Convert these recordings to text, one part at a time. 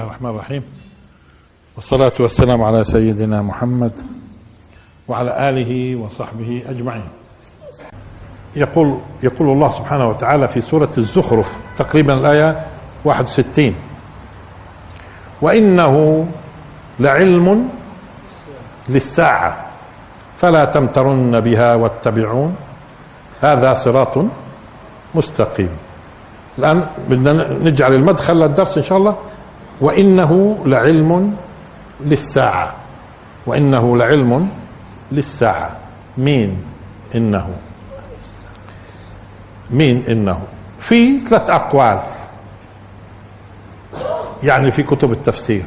الله الرحمن الرحيم. والصلاة والسلام على سيدنا محمد وعلى آله وصحبه أجمعين. يقول يقول الله سبحانه وتعالى في سورة الزخرف تقريبا الآية 61 وإنه لعلم للساعة فلا تمترن بها واتبعون. هذا صراط مستقيم. الآن بدنا نجعل المدخل للدرس إن شاء الله. وإنه لعلم للساعة. وإنه لعلم للساعة. مين إنه؟ مين إنه؟ في ثلاث أقوال. يعني في كتب التفسير.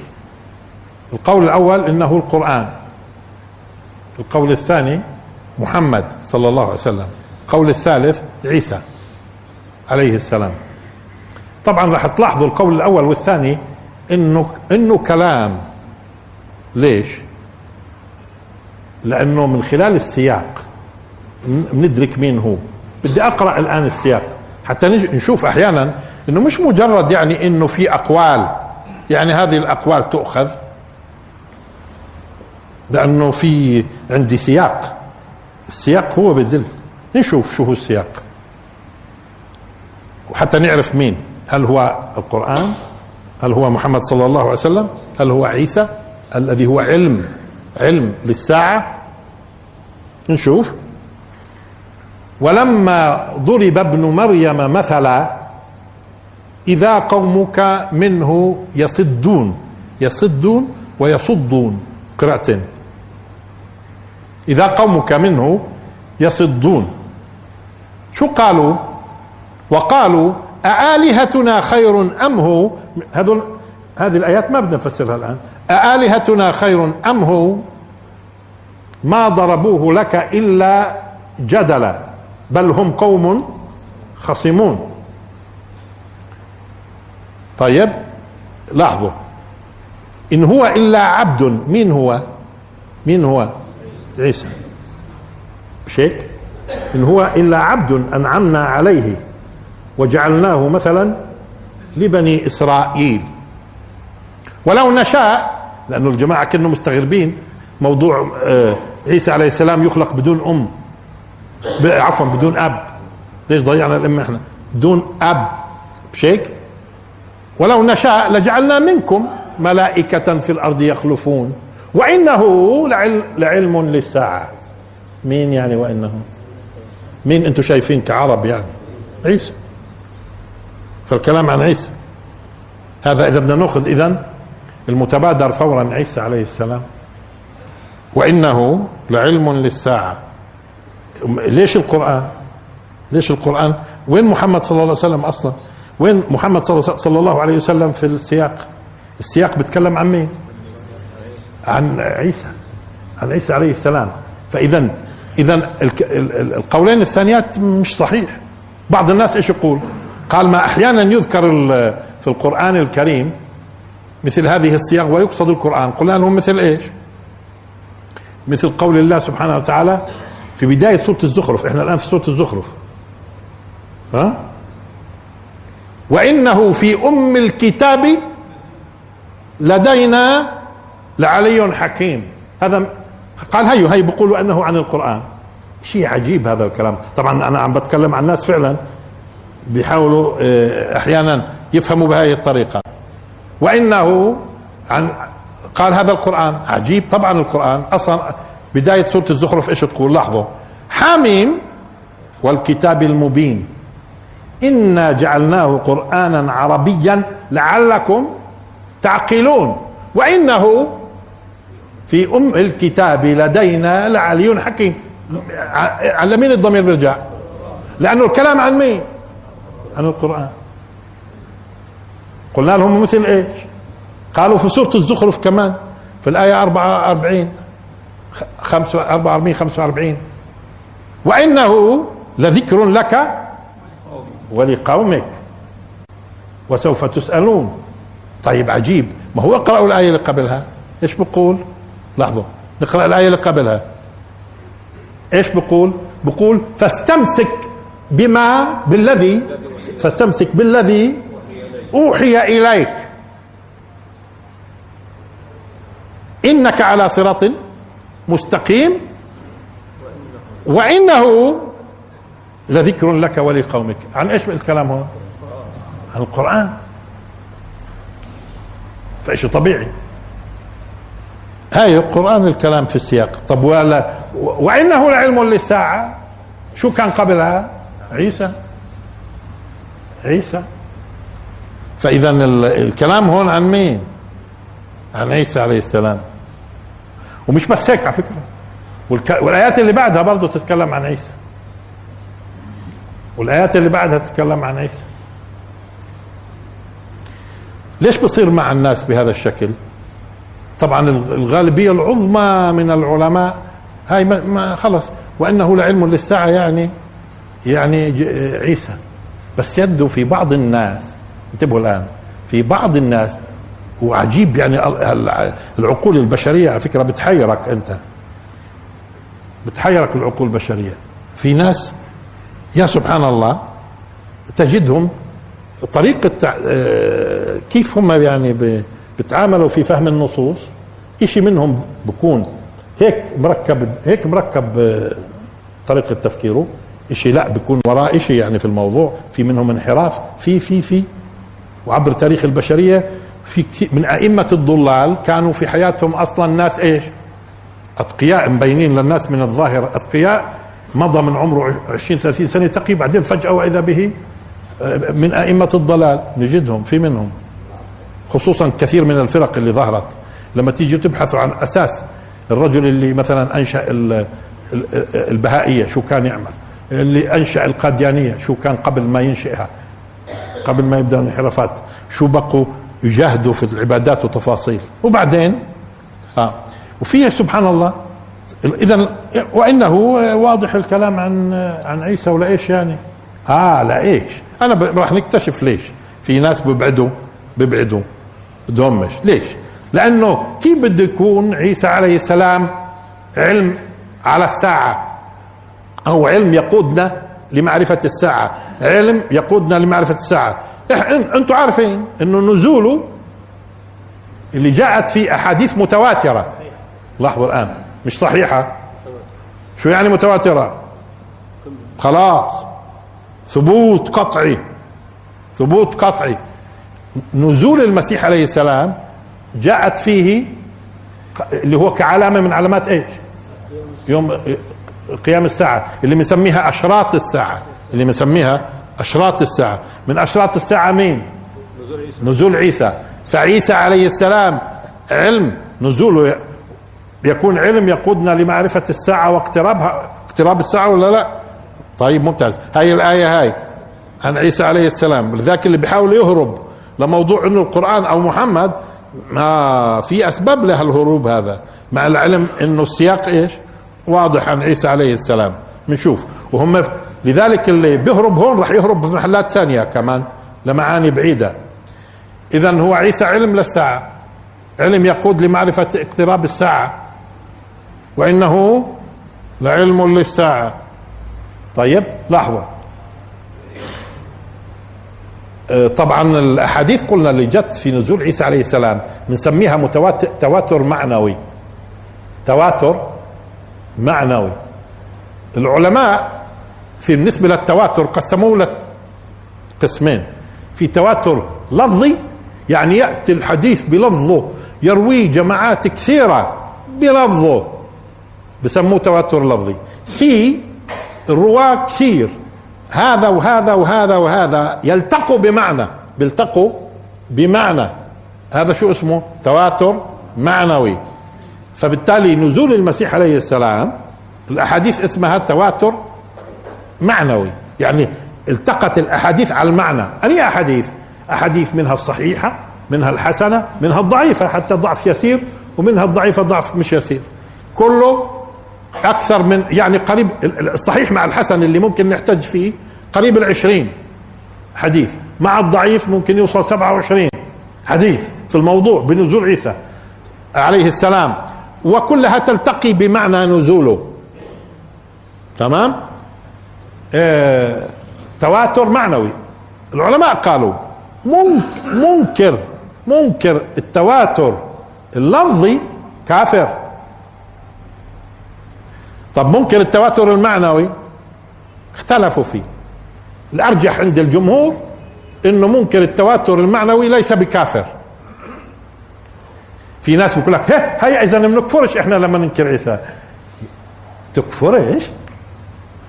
القول الأول إنه القرآن. القول الثاني محمد صلى الله عليه وسلم. القول الثالث عيسى عليه السلام. طبعا راح تلاحظوا القول الأول والثاني إنه إنه كلام. ليش؟ لأنه من خلال السياق. بندرك مين هو. بدي أقرأ الآن السياق. حتى نشوف أحيانا إنه مش مجرد يعني إنه في أقوال. يعني هذه الأقوال تؤخذ. لأنه في عندي سياق. السياق هو بدل. نشوف شو هو السياق. وحتى نعرف مين. هل هو القرآن؟ هل هو محمد صلى الله عليه وسلم؟ هل هو عيسى؟ الذي هو علم علم للساعة نشوف. ولما ضرب ابن مريم مثلا إذا قومك منه يصدون يصدون ويصدون. قراءتين إذا قومك منه يصدون. شو قالوا؟ وقالوا أآلهتنا خير أم هو؟ هذول هذه الآيات ما بدنا نفسرها الآن. أآلهتنا خير أم هو؟ ما ضربوه لك إلا جدلا بل هم قوم خصمون. طيب لاحظوا. إن هو إلا عبد مين هو؟ مين هو؟ عيسى. مش هيك إن هو إلا عبد أنعمنا عليه. وجعلناه مثلا لبني إسرائيل. ولو نشاء لأنه الجماعة كانوا مستغربين موضوع آه، عيسى عليه السلام يخلق بدون أم عفوا بدون أب. ليش ضيعنا الأم إحنا؟ بدون أب. مش هيك ولو نشاء لجعلنا منكم ملائكة في الأرض يخلفون. وإنه لعلم للساعة. مين يعني وإنه مين أنتم شايفين كعرب يعني؟ عيسى. فالكلام عن عيسى. هذا إذا بدنا نأخذ إذا المتبادر فورا عيسى عليه السلام. وإنه لعلم للساعة. ليش القرآن؟ ليش القرآن؟ وين محمد صلى الله عليه وسلم أصلا؟ وين محمد صلى الله عليه وسلم في السياق؟ السياق بيتكلم عن مين؟ عن عيسى. عن عيسى عليه السلام. فاذا اذا القولين الثانيات مش صحيح. بعض الناس إيش يقول؟ قال ما أحيانا يذكر في القرآن الكريم مثل هذه الصياغ ويقصد القرآن. قلنا لهم مثل إيش؟ مثل قول الله سبحانه وتعالى في بداية سورة الزخرف. إحنا الآن في سورة الزخرف. ها؟ وإنه في أم الكتاب لدينا لعلي حكيم. هذا قال هيو هي بيقولوا أنه عن القرآن. شيء عجيب هذا الكلام. طبعا أنا عم بتكلم عن ناس فعلا. بيحاولوا آه، أحيانا يفهموا بهذه الطريقة. وإنه عن قال هذا القرآن عجيب طبعا القرآن. أصلا بداية سورة الزخرف إيش تقول؟ لاحظوا. حاميم والكتاب المبين. إنا جعلناه قرانا عربيا لعلكم تعقلون. وإنه في أم الكتاب لدينا لعلي حكيم. على مين الضمير بيرجع. لأنه الكلام عن مين؟ عن القرآن. قلنا لهم مثل إيش؟ قالوا في سورة الزخرف كمان في الآية 44 44 45 وإنه لذكر لك ولقومك وسوف تسألون. طيب عجيب ما هو اقرأوا الآية اللي قبلها؟ إيش بقول؟ لاحظوا نقرأ الآية اللي قبلها. إيش بقول؟ بقول فاستمسك بما بالذي فاستمسك بالذي أوحي إليك. إنك على صراط مستقيم وإنه لذكر لك ولقومك. عن إيش الكلام هو؟ عن القرآن. فشيء طبيعي. هاي القرآن الكلام في السياق. طب ولا وإنه لعلم للساعة. شو كان قبلها؟ عيسى. عيسى. فإذا الكلام هون عن مين؟ عن عيسى عليه السلام. ومش بس هيك على فكرة. والآيات اللي بعدها برضه تتكلم عن عيسى. والآيات اللي بعدها تتكلم عن عيسى. ليش بصير مع الناس بهذا الشكل؟ طبعا الغالبية العظمى من العلماء هاي ما خلص. وإنه لعلم للساعة يعني يعني عيسى. بس يده في بعض الناس انتبهوا الآن في بعض الناس وعجيب يعني العقول البشرية على فكرة بتحيرك أنت. بتحيرك العقول البشرية. في ناس يا سبحان الله تجدهم طريقة آه، كيف هم يعني بتعاملوا في فهم النصوص. إشي منهم بكون هيك مركب هيك مركب آه، طريقة تفكيره. إشي لا بيكون وراه إشي يعني في الموضوع في منهم انحراف في في في. وعبر تاريخ البشرية في كثير من أئمة الضلال كانوا في حياتهم أصلا ناس إيش؟ أتقياء مبينين للناس من الظاهر أتقياء مضى من عمره 20 30 سنة تقي بعدين فجأة وإذا به آه، من أئمة الضلال. نجدهم في منهم خصوصا كثير من الفرق اللي ظهرت. لما تيجي تبحثوا عن أساس الرجل اللي مثلا أنشأ البهائية شو كان يعمل؟ اللي أنشأ القاديانية شو كان قبل ما ينشئها قبل ما يبدأ الانحرافات. شو بقوا؟ يجاهدوا في العبادات وتفاصيل. وبعدين؟ آه. وفيه سبحان الله. اذا وإنه واضح الكلام عن عن عيسى ولا إيش يعني؟ آه لا إيش أنا راح نكتشف ليش. في ناس بيبعدوا بيبعدوا بدهمش ليش؟ لأنه كيف بده يكون عيسى عليه السلام علم على الساعة؟ أو علم يقودنا لمعرفة الساعة. علم يقودنا لمعرفة الساعة. أنتم عارفين إنه نزوله اللي جاءت في أحاديث متواترة. لاحظوا الآن مش صحيحة؟ شو يعني متواترة؟ خلاص. ثبوت قطعي. ثبوت قطعي. نزول المسيح عليه السلام جاءت فيه اللي هو كعلامة من علامات إيش؟ يوم قيام الساعة اللي مسميها أشراط الساعة اللي مسميها أشراط الساعة. من أشراط الساعة مين؟ نزول عيسى, نزول عيسى. فعيسى عليه السلام علم نزوله يكون علم يقودنا لمعرفة الساعة واقترابها اقتراب الساعة ولا لا؟ طيب ممتاز. هاي الآية هاي عن عيسى عليه السلام. لذاك اللي بيحاول يهرب لموضوع إنه القرآن أو محمد ما في أسباب له الهروب هذا. مع العلم إنه السياق إيش؟ واضح عن عيسى عليه السلام. بنشوف. وهم لذلك اللي بيهرب هون راح يهرب في محلات ثانية كمان لمعاني بعيدة. اذا هو عيسى علم للساعة. علم يقود لمعرفة اقتراب الساعة. وإنه لعلم للساعة. طيب لحظة آه، طبعا الأحاديث قلنا اللي جت في نزول عيسى عليه السلام بنسميها متواتر تواتر معنوي. تواتر معنوي. العلماء في بالنسبة للتواتر قسموه قسمين في تواتر لفظي يعني يأتي الحديث بلفظه يرويه جماعات كثيرة بلفظه. بسموه تواتر لفظي. في الرواة كثير هذا وهذا وهذا وهذا يلتقوا بمعنى بيلتقوا بمعنى. هذا شو اسمه؟ تواتر معنوي. فبالتالي نزول المسيح عليه السلام الأحاديث اسمها تواتر معنوي. يعني التقت الأحاديث على المعنى. أي أحاديث؟ أحاديث منها الصحيحة منها الحسنة منها الضعيفة حتى ضعف يسير ومنها الضعيفة ضعف مش يسير. كله أكثر من يعني قريب الصحيح مع الحسن اللي ممكن نحتج فيه قريب العشرين حديث. مع الضعيف ممكن يوصل سبعة وعشرين حديث في الموضوع بنزول عيسى عليه السلام. وكلها تلتقي بمعنى نزوله. تمام؟ آه تواتر معنوي. العلماء قالوا منكر منكر التواتر اللفظي كافر. طب ممكن التواتر المعنوي؟ اختلفوا فيه. الأرجح عند الجمهور إنه ممكن التواتر المعنوي ليس بكافر. في ناس بيقول لك هي إذا ما بنكفرش إحنا لما ننكر عيسى. تكفرش؟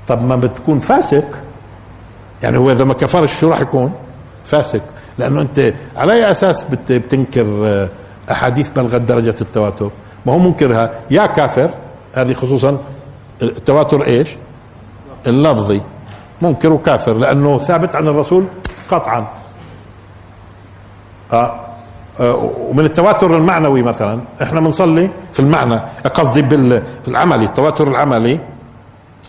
طب ما بتكون فاسق. يعني هو إذا ما كفرش شو راح يكون؟ فاسق. لأنه أنت على أي أساس بتنكر آه، أحاديث بلغت درجة التواتر؟ ما هو منكرها. يا كافر هذه خصوصا التواتر إيش؟ اللفظي. منكر وكافر لأنه ثابت عن الرسول قطعا. آه. آه ومن التواتر المعنوي مثلا إحنا بنصلي في المعنى قصدي في العملي التواتر العملي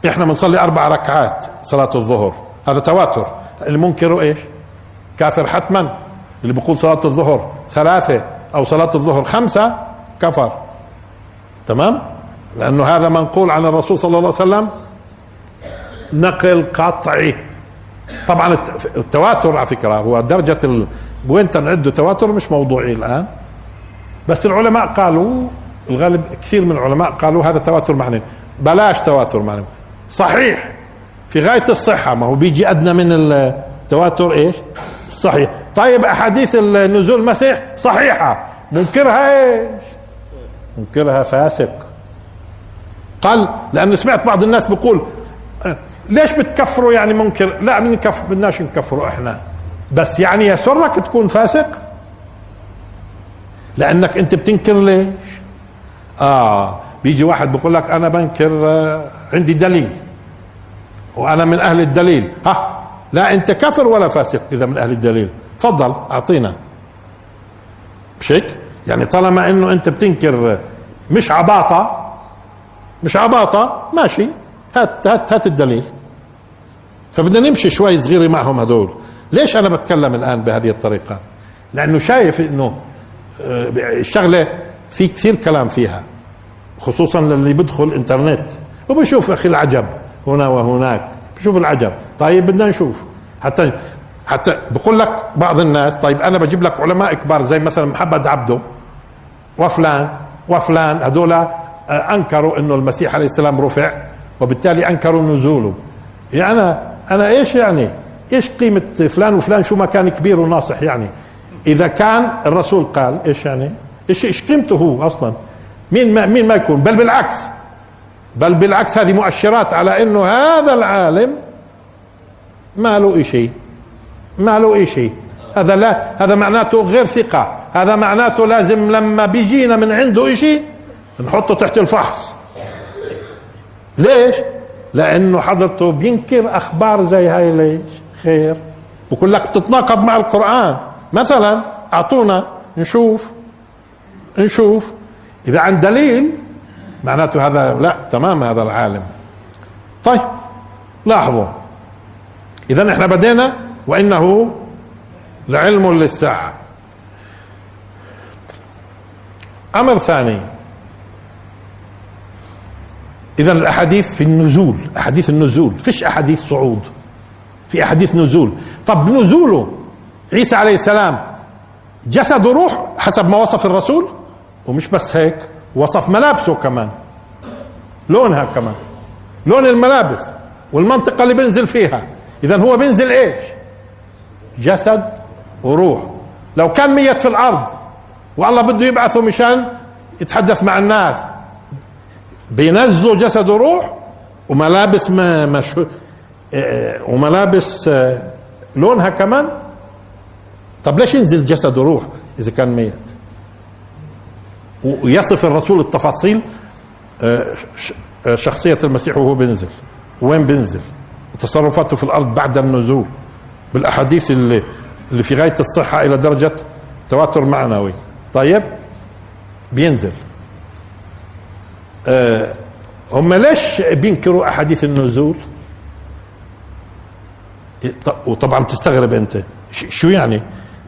إحنا بنصلي أربع ركعات صلاة الظهر. هذا تواتر. اللي منكره إيش؟ كافر حتما. اللي بيقول صلاة الظهر ثلاثة أو صلاة الظهر خمسة كفر. تمام؟ لأنه هذا منقول عن الرسول صلى الله عليه وسلم. نقل قطعي. طبعا التواتر على فكرة هو درجة وين تنعده تواتر مش موضوعي الآن. بس العلماء قالوا الغالب كثير من العلماء قالوا هذا تواتر معنوي. بلاش تواتر معنوي. صحيح. في غاية الصحة ما هو بيجي أدنى من التواتر إيش؟ صحيح. طيب أحاديث النزول المسيح صحيحة. منكرها إيش؟ منكرها فاسق. قال لأن سمعت بعض الناس بيقول ليش بتكفروا يعني منكر؟ لا من كف بدناش نكفروا إحنا. بس يعني يسرك تكون فاسق؟ لأنك أنت بتنكر ليش؟ آه بيجي واحد بيقول لك أنا بنكر آه عندي دليل. وأنا من أهل الدليل. ها لا أنت كافر ولا فاسق إذا من أهل الدليل. تفضل أعطينا. مش هيك؟ يعني طالما إنه أنت بتنكر مش عباطة مش عباطة ماشي. هات هات هات الدليل. فبدنا نمشي شوي صغيرة معهم هذول. ليش أنا بتكلم الآن بهذه الطريقة؟ لأنه شايف أنه آه، الشغلة في كثير كلام فيها خصوصا للي بدخل إنترنت. وبشوف أخي العجب هنا وهناك بشوف العجب. طيب بدنا نشوف. حتى حتى بقول لك بعض الناس طيب أنا بجيب لك علماء كبار زي مثلا محمد عبده وفلان وفلان هذول آه، أنكروا إنه المسيح عليه السلام رفع وبالتالي أنكروا نزوله. يعني أنا أنا إيش يعني؟ إيش قيمة فلان وفلان؟ شو ما كان كبير وناصح يعني. إذا كان الرسول قال إيش يعني؟ إيش إيش قيمته هو أصلا؟ مين ما مين ما يكون؟ بل بالعكس. بل بالعكس هذه مؤشرات على إنه هذا العالم ما له شيء. ما له شيء. هذا لا هذا معناته غير ثقة. هذا معناته لازم لما بيجينا من عنده شيء نحطه تحت الفحص. ليش؟ لأنه حضرته بينكر أخبار زي هاي ليش؟ خير بقول لك تتناقض مع القرآن. مثلا أعطونا نشوف. نشوف. إذا عن دليل معناته هذا لا تمام هذا العالم. طيب لاحظوا. إذا إحنا بدينا وإنه لعلم للساعة. أمر ثاني. إذا الأحاديث في النزول. أحاديث النزول. فيش أحاديث صعود. في احاديث نزول. طب نزوله عيسى عليه السلام جسد وروح حسب ما وصف الرسول؟ ومش بس هيك وصف ملابسه كمان. لونها كمان. لون الملابس والمنطقة اللي بينزل فيها. إذا هو بينزل إيش؟ جسد وروح. لو كان ميت في الأرض والله بده يبعثه مشان يتحدث مع الناس. بينزلوا جسد وروح وملابس ما مش وملابس آه، لونها كمان. طب ليش ينزل جسد وروح إذا كان ميت؟ ويصف الرسول التفاصيل آه، شخصية المسيح وهو بينزل. وين بينزل؟ وتصرفاته في الأرض بعد النزول. بالأحاديث اللي اللي في غاية الصحة إلى درجة تواتر معنوي. طيب بينزل. آه هم ليش بينكروا أحاديث النزول؟ وطبعا تستغرب أنت. شو يعني؟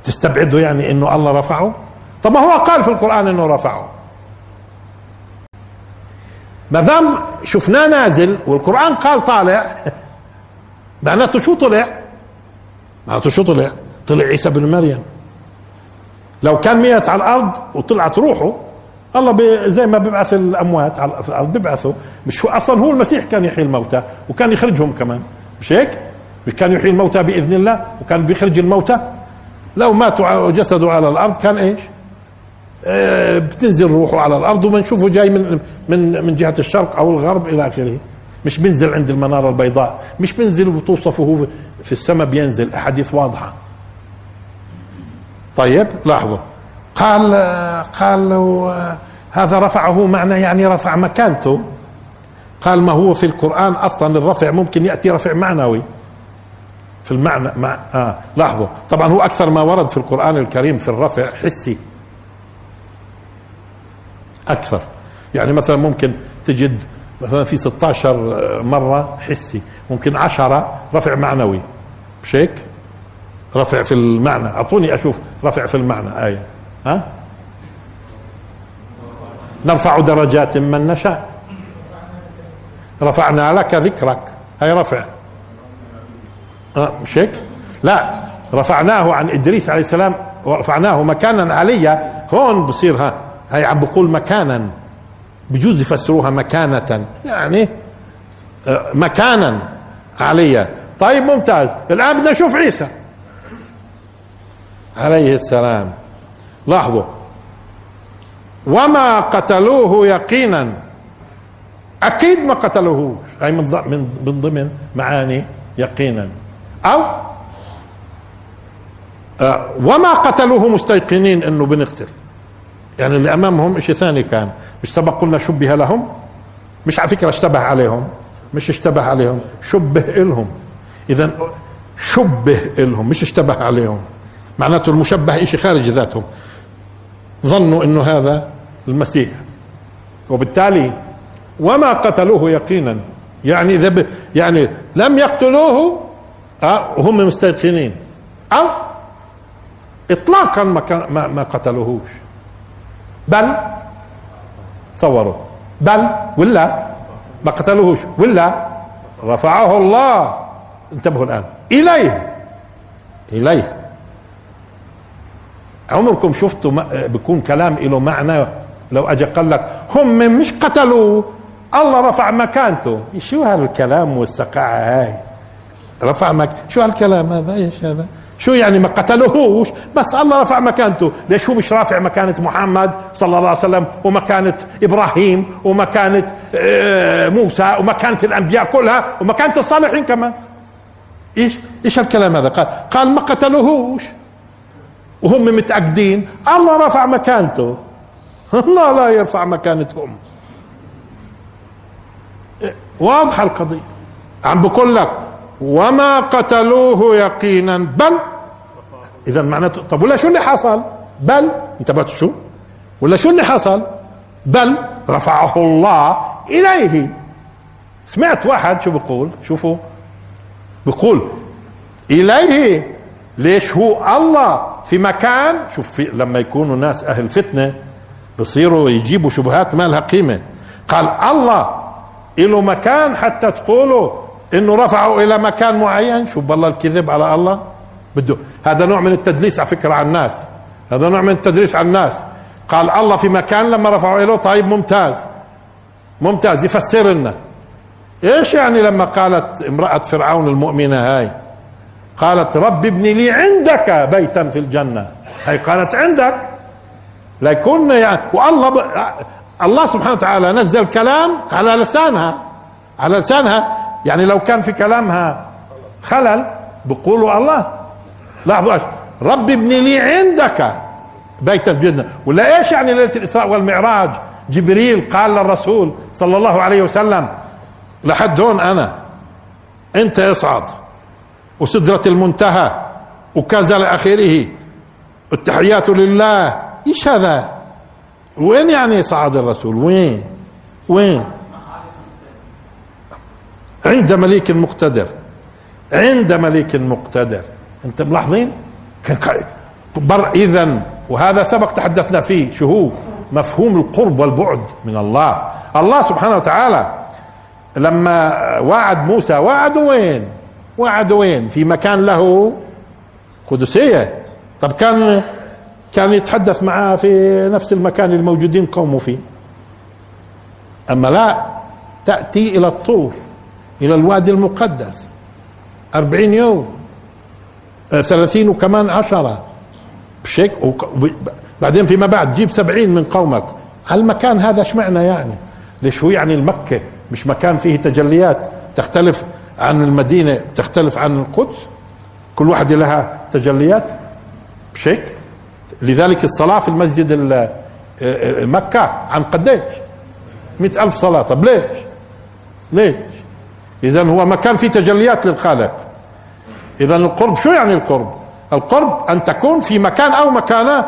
تستبعده يعني إنه الله رفعه؟ طب ما هو قال في القرآن إنه رفعه. ما دام شفناه نازل والقرآن قال طالع معناته شو طلع؟ معناته شو طلع؟ طلع عيسى بن مريم. لو كان ميت على الأرض وطلعت روحه الله بي زي ما بيبعث الأموات على الأرض بيبعثوا مش هو أصلا هو المسيح كان يحيي الموتى وكان يخرجهم كمان. مش هيك؟ كان يحيي الموتى بإذن الله وكان بيخرج الموتى. لو ماتوا وجسدوا على الأرض كان إيش؟ آه بتنزل روحه على الأرض وبنشوفه جاي من من من جهة الشرق أو الغرب إلى آخره. مش بينزل عند المنارة البيضاء مش بينزل وتوصفه في السماء بينزل. أحاديث واضحة. طيب لاحظوا. قال قال هذا رفعه معنى يعني رفع مكانته. قال ما هو في القرآن أصلا الرفع ممكن يأتي رفع معنوي. في المعنى مع آه لاحظوا. طبعا هو أكثر ما ورد في القرآن الكريم في الرفع حسي. أكثر. يعني مثلا ممكن تجد مثلا في 16 مرة حسي. ممكن 10 رفع معنوي. مش هيك؟ رفع في المعنى. أعطوني أشوف رفع في المعنى. آية. ها؟ نرفع درجات من نشاء. رفعنا لك ذكرك. هاي رفع. أه مش هيك لا رفعناه عن إدريس عليه السلام ورفعناه مكانا عليا هون بصير ها هاي عم بقول مكانا. بجوز يفسروها مكانة. يعني أه مكانا عليا طيب ممتاز. الآن بدنا نشوف عيسى. عليه السلام. لاحظوا. وما قتلوه يقينا. أكيد ما قتلوه. هي من من ضمن معاني يقينا. أو آه وما قتلوه مستيقنين إنه بنقتل. يعني اللي أمامهم شيء ثاني كان مش سبق قلنا شبه لهم؟ مش على فكرة اشتبه عليهم مش اشتبه عليهم شبه لهم إذا شبه لهم مش اشتبه عليهم. معناته المشبه شيء خارج ذاتهم. ظنوا إنه هذا المسيح. وبالتالي وما قتلوه يقينا. يعني إذا. يعني لم يقتلوه أه وهم مستيقنين. أو اطلاقا ما, ما, ما قتلوهوش. بل تصوروا بل ولا ما قتلوهوش. ولا رفعه الله. انتبهوا الآن. إليه. إليه. عمركم شفتوا بيكون كلام له معنى؟ لو اجى قال لك هم مش قتلوا الله رفع مكانته. شو هالكلام والسقاعة هاي؟ رفع مك شو هالكلام هذا؟ إيش هذا؟ شو يعني ما قتلوهوش؟ بس الله رفع مكانته. ليش هو مش رافع مكانة محمد صلى الله عليه وسلم ومكانة إبراهيم ومكانة موسى ومكانة الأنبياء كلها ومكانة الصالحين كمان؟ إيش؟ إيش هالكلام هذا؟ قال قال ما قتلوهوش. وهم متأكدين. الله رفع مكانته. الله لا يرفع مكانتهم. واضحة القضية. عم بقول لك وما قتلوه يقينا. بل اذا معناته طب ولا شو اللي حصل؟ بل انتبهتوا شو؟ ولا شو اللي حصل؟ بل رفعه الله اليه. سمعت واحد شو بقول شوفوا. بقول اليه. ليش هو الله في مكان؟ شوف في لما يكونوا ناس أهل فتنة بصيروا يجيبوا شبهات ما لها قيمة. قال الله له مكان حتى تقولوا إنه رفعه إلى مكان معين. شوف بالله الكذب على الله. بده هذا نوع من التدليس على فكرة على الناس. هذا نوع من التدليس على الناس. قال الله في مكان لما رفعوا له طيب ممتاز. ممتاز. يفسر لنا. إيش يعني لما قالت امرأة فرعون المؤمنة هاي؟ قالت رب ابن لي عندك بيتا في الجنة. هي قالت عندك. ليكون يعني والله ب... الله سبحانه وتعالى نزل كلام على لسانها. على لسانها. يعني لو كان في كلامها خلل بقولوا الله. لاحظوا رب ابن لي عندك. بيتا في الجنة ولا إيش يعني ليلة الإسراء والمعراج؟ جبريل قال للرسول صلى الله عليه وسلم لحد هون أنا أنت أصعد. وسدرة المنتهى وكذا إلى آخره التحيات لله. إيش هذا؟ وين يعني صعد الرسول؟ وين؟ وين؟ عند مليك مقتدر. عند مليك مقتدر. انت ملاحظين؟ بر اذا وهذا سبق تحدثنا فيه. شو هو؟ مفهوم القرب والبعد من الله. الله سبحانه وتعالى لما وعد موسى وعد وين؟ وعد وين؟ في مكان له قدسية. طب كان كان يتحدث معاه في نفس المكان الموجودين قومه فيه. أما لا تأتي إلى الطور. إلى الوادي المقدس. أربعين يوم. آه، ثلاثين وكمان عشرة. بشيك بعدين فيما بعد جيب سبعين من قومك. هالمكان هذا اشمعنى يعني؟ ليش هو يعني المكة؟ مش مكان فيه تجليات. تختلف عن المدينة تختلف عن القدس؟ كل واحدة لها تجليات؟ بشيك. لذلك الصلاة في المسجد آه، آه، مكة عن قديش؟ مئة ألف صلاة. طب ليش؟ ليش؟ إذا هو مكان فيه تجليات للخالق. إذا القرب شو يعني القرب؟ القرب أن تكون في مكان أو مكانة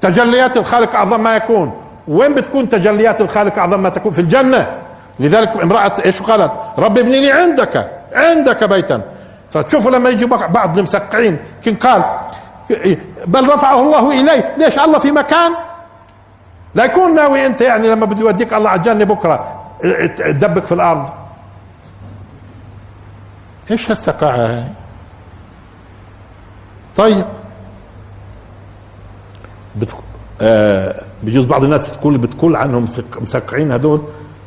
تجليات الخالق أعظم ما يكون. وين بتكون تجليات الخالق أعظم ما تكون؟ في الجنة. لذلك امرأة إيش قالت؟ رب ابني لي عندك عندك بيتا. فتشوفوا لما يجي بعض المسقعين كن قال بل رفعه الله إليه. ليش؟ الله في مكان. لا يكون ناوي أنت يعني لما بده يوديك الله على الجنة بكرة تدبك في الأرض. إيش هالسقاعة هاي؟ طيب. آه بجوز بعض الناس تقول بتقول عنهم مسقعين هذول.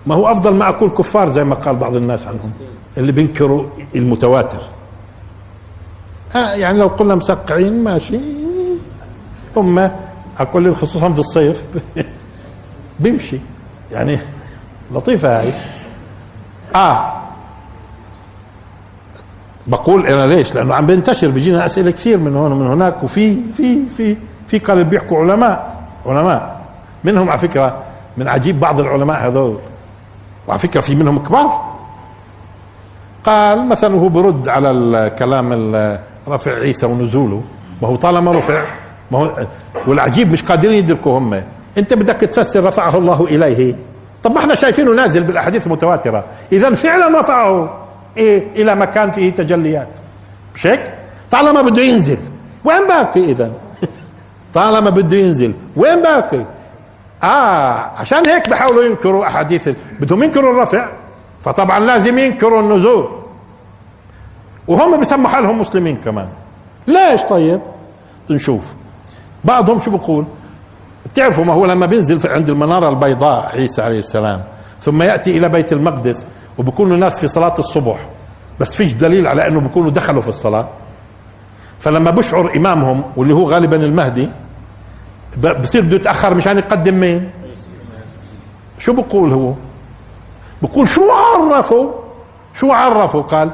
ما هو أفضل ما أقول كفار زي ما قال بعض الناس عنهم اللي بينكروا المتواتر. آه يعني لو قلنا مسقعين ماشي. هم أقول خصوصا في الصيف بيمشي. يعني لطيفة هاي. آه. بقول أنا ليش؟ لأنه عم بينتشر بيجينا أسئلة كثير من هون ومن هناك وفي في في في قال بيحكوا علماء علماء. منهم على فكرة من عجيب بعض العلماء هذول. وعلى فكرة في منهم كبار. قال مثلا وهو برد على الكلام رفع عيسى ونزوله ما هو طالما رفع ما هو والعجيب مش قادرين يدركوا هم. أنت بدك تفسر رفعه الله إليه. طب ما إحنا شايفينه نازل بالأحاديث المتواتره اذا فعلا رفعه. إيه إلى مكان فيه تجليات. مش هيك طالما بده ينزل. وين باقي اذا طالما بده ينزل. وين باقي؟ آه عشان هيك بحاولوا ينكروا أحاديث بدهم ينكروا الرفع. فطبعا لازم ينكروا النزول. وهم بيسموا حالهم مسلمين كمان. ليش طيب؟ نشوف. بعضهم شو بقول؟ بتعرفوا ما هو لما بينزل عند المنارة البيضاء عيسى عليه السلام ثم يأتي إلى بيت المقدس وبكونوا الناس في صلاة الصبح. بس فيش دليل على أنه بكونوا دخلوا في الصلاة. فلما بشعر إمامهم واللي هو غالبا المهدي بصير بده يتأخر مشان يقدم مين؟ شو بقول هو؟ بقول شو عرفوا؟ شو عرفوا؟ قال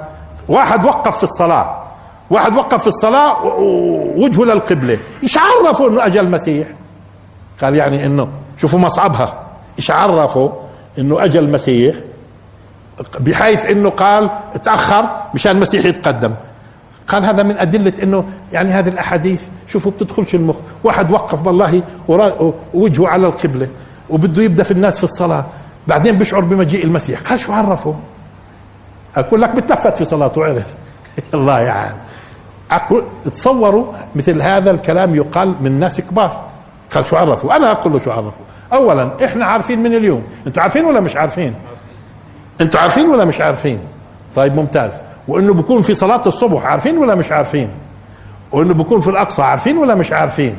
واحد وقف في الصلاة. واحد وقف في الصلاة ووجهه للقبلة. إيش عرفوا إنه اجى المسيح؟ قال يعني إنه شوفوا مصعبها. إيش عرفوا إنه اجى المسيح؟ بحيث إنه قال تأخر مشان المسيح يتقدم. قال هذا من أدلة إنه يعني هذه الأحاديث شوفوا بتدخلش المخ. واحد وقف والله وجهه على القبلة وبده يبدأ في الناس في الصلاة. بعدين بيشعر بمجيء المسيح. قال شو عرفه أقول لك بتلفت في صلاته عرف الله يعان. أقول تصوروا مثل هذا الكلام يقال من ناس كبار. قال شو عرفوا؟ أنا أقول له شو عرفوا. اولا إحنا عارفين من اليوم. أنتوا عارفين ولا مش عارفين؟ أنتوا عارفين ولا مش عارفين؟ طيب ممتاز. وإنه بكون في صلاة الصبح عارفين ولا مش عارفين؟ وإنه بكون في الأقصى عارفين ولا مش عارفين؟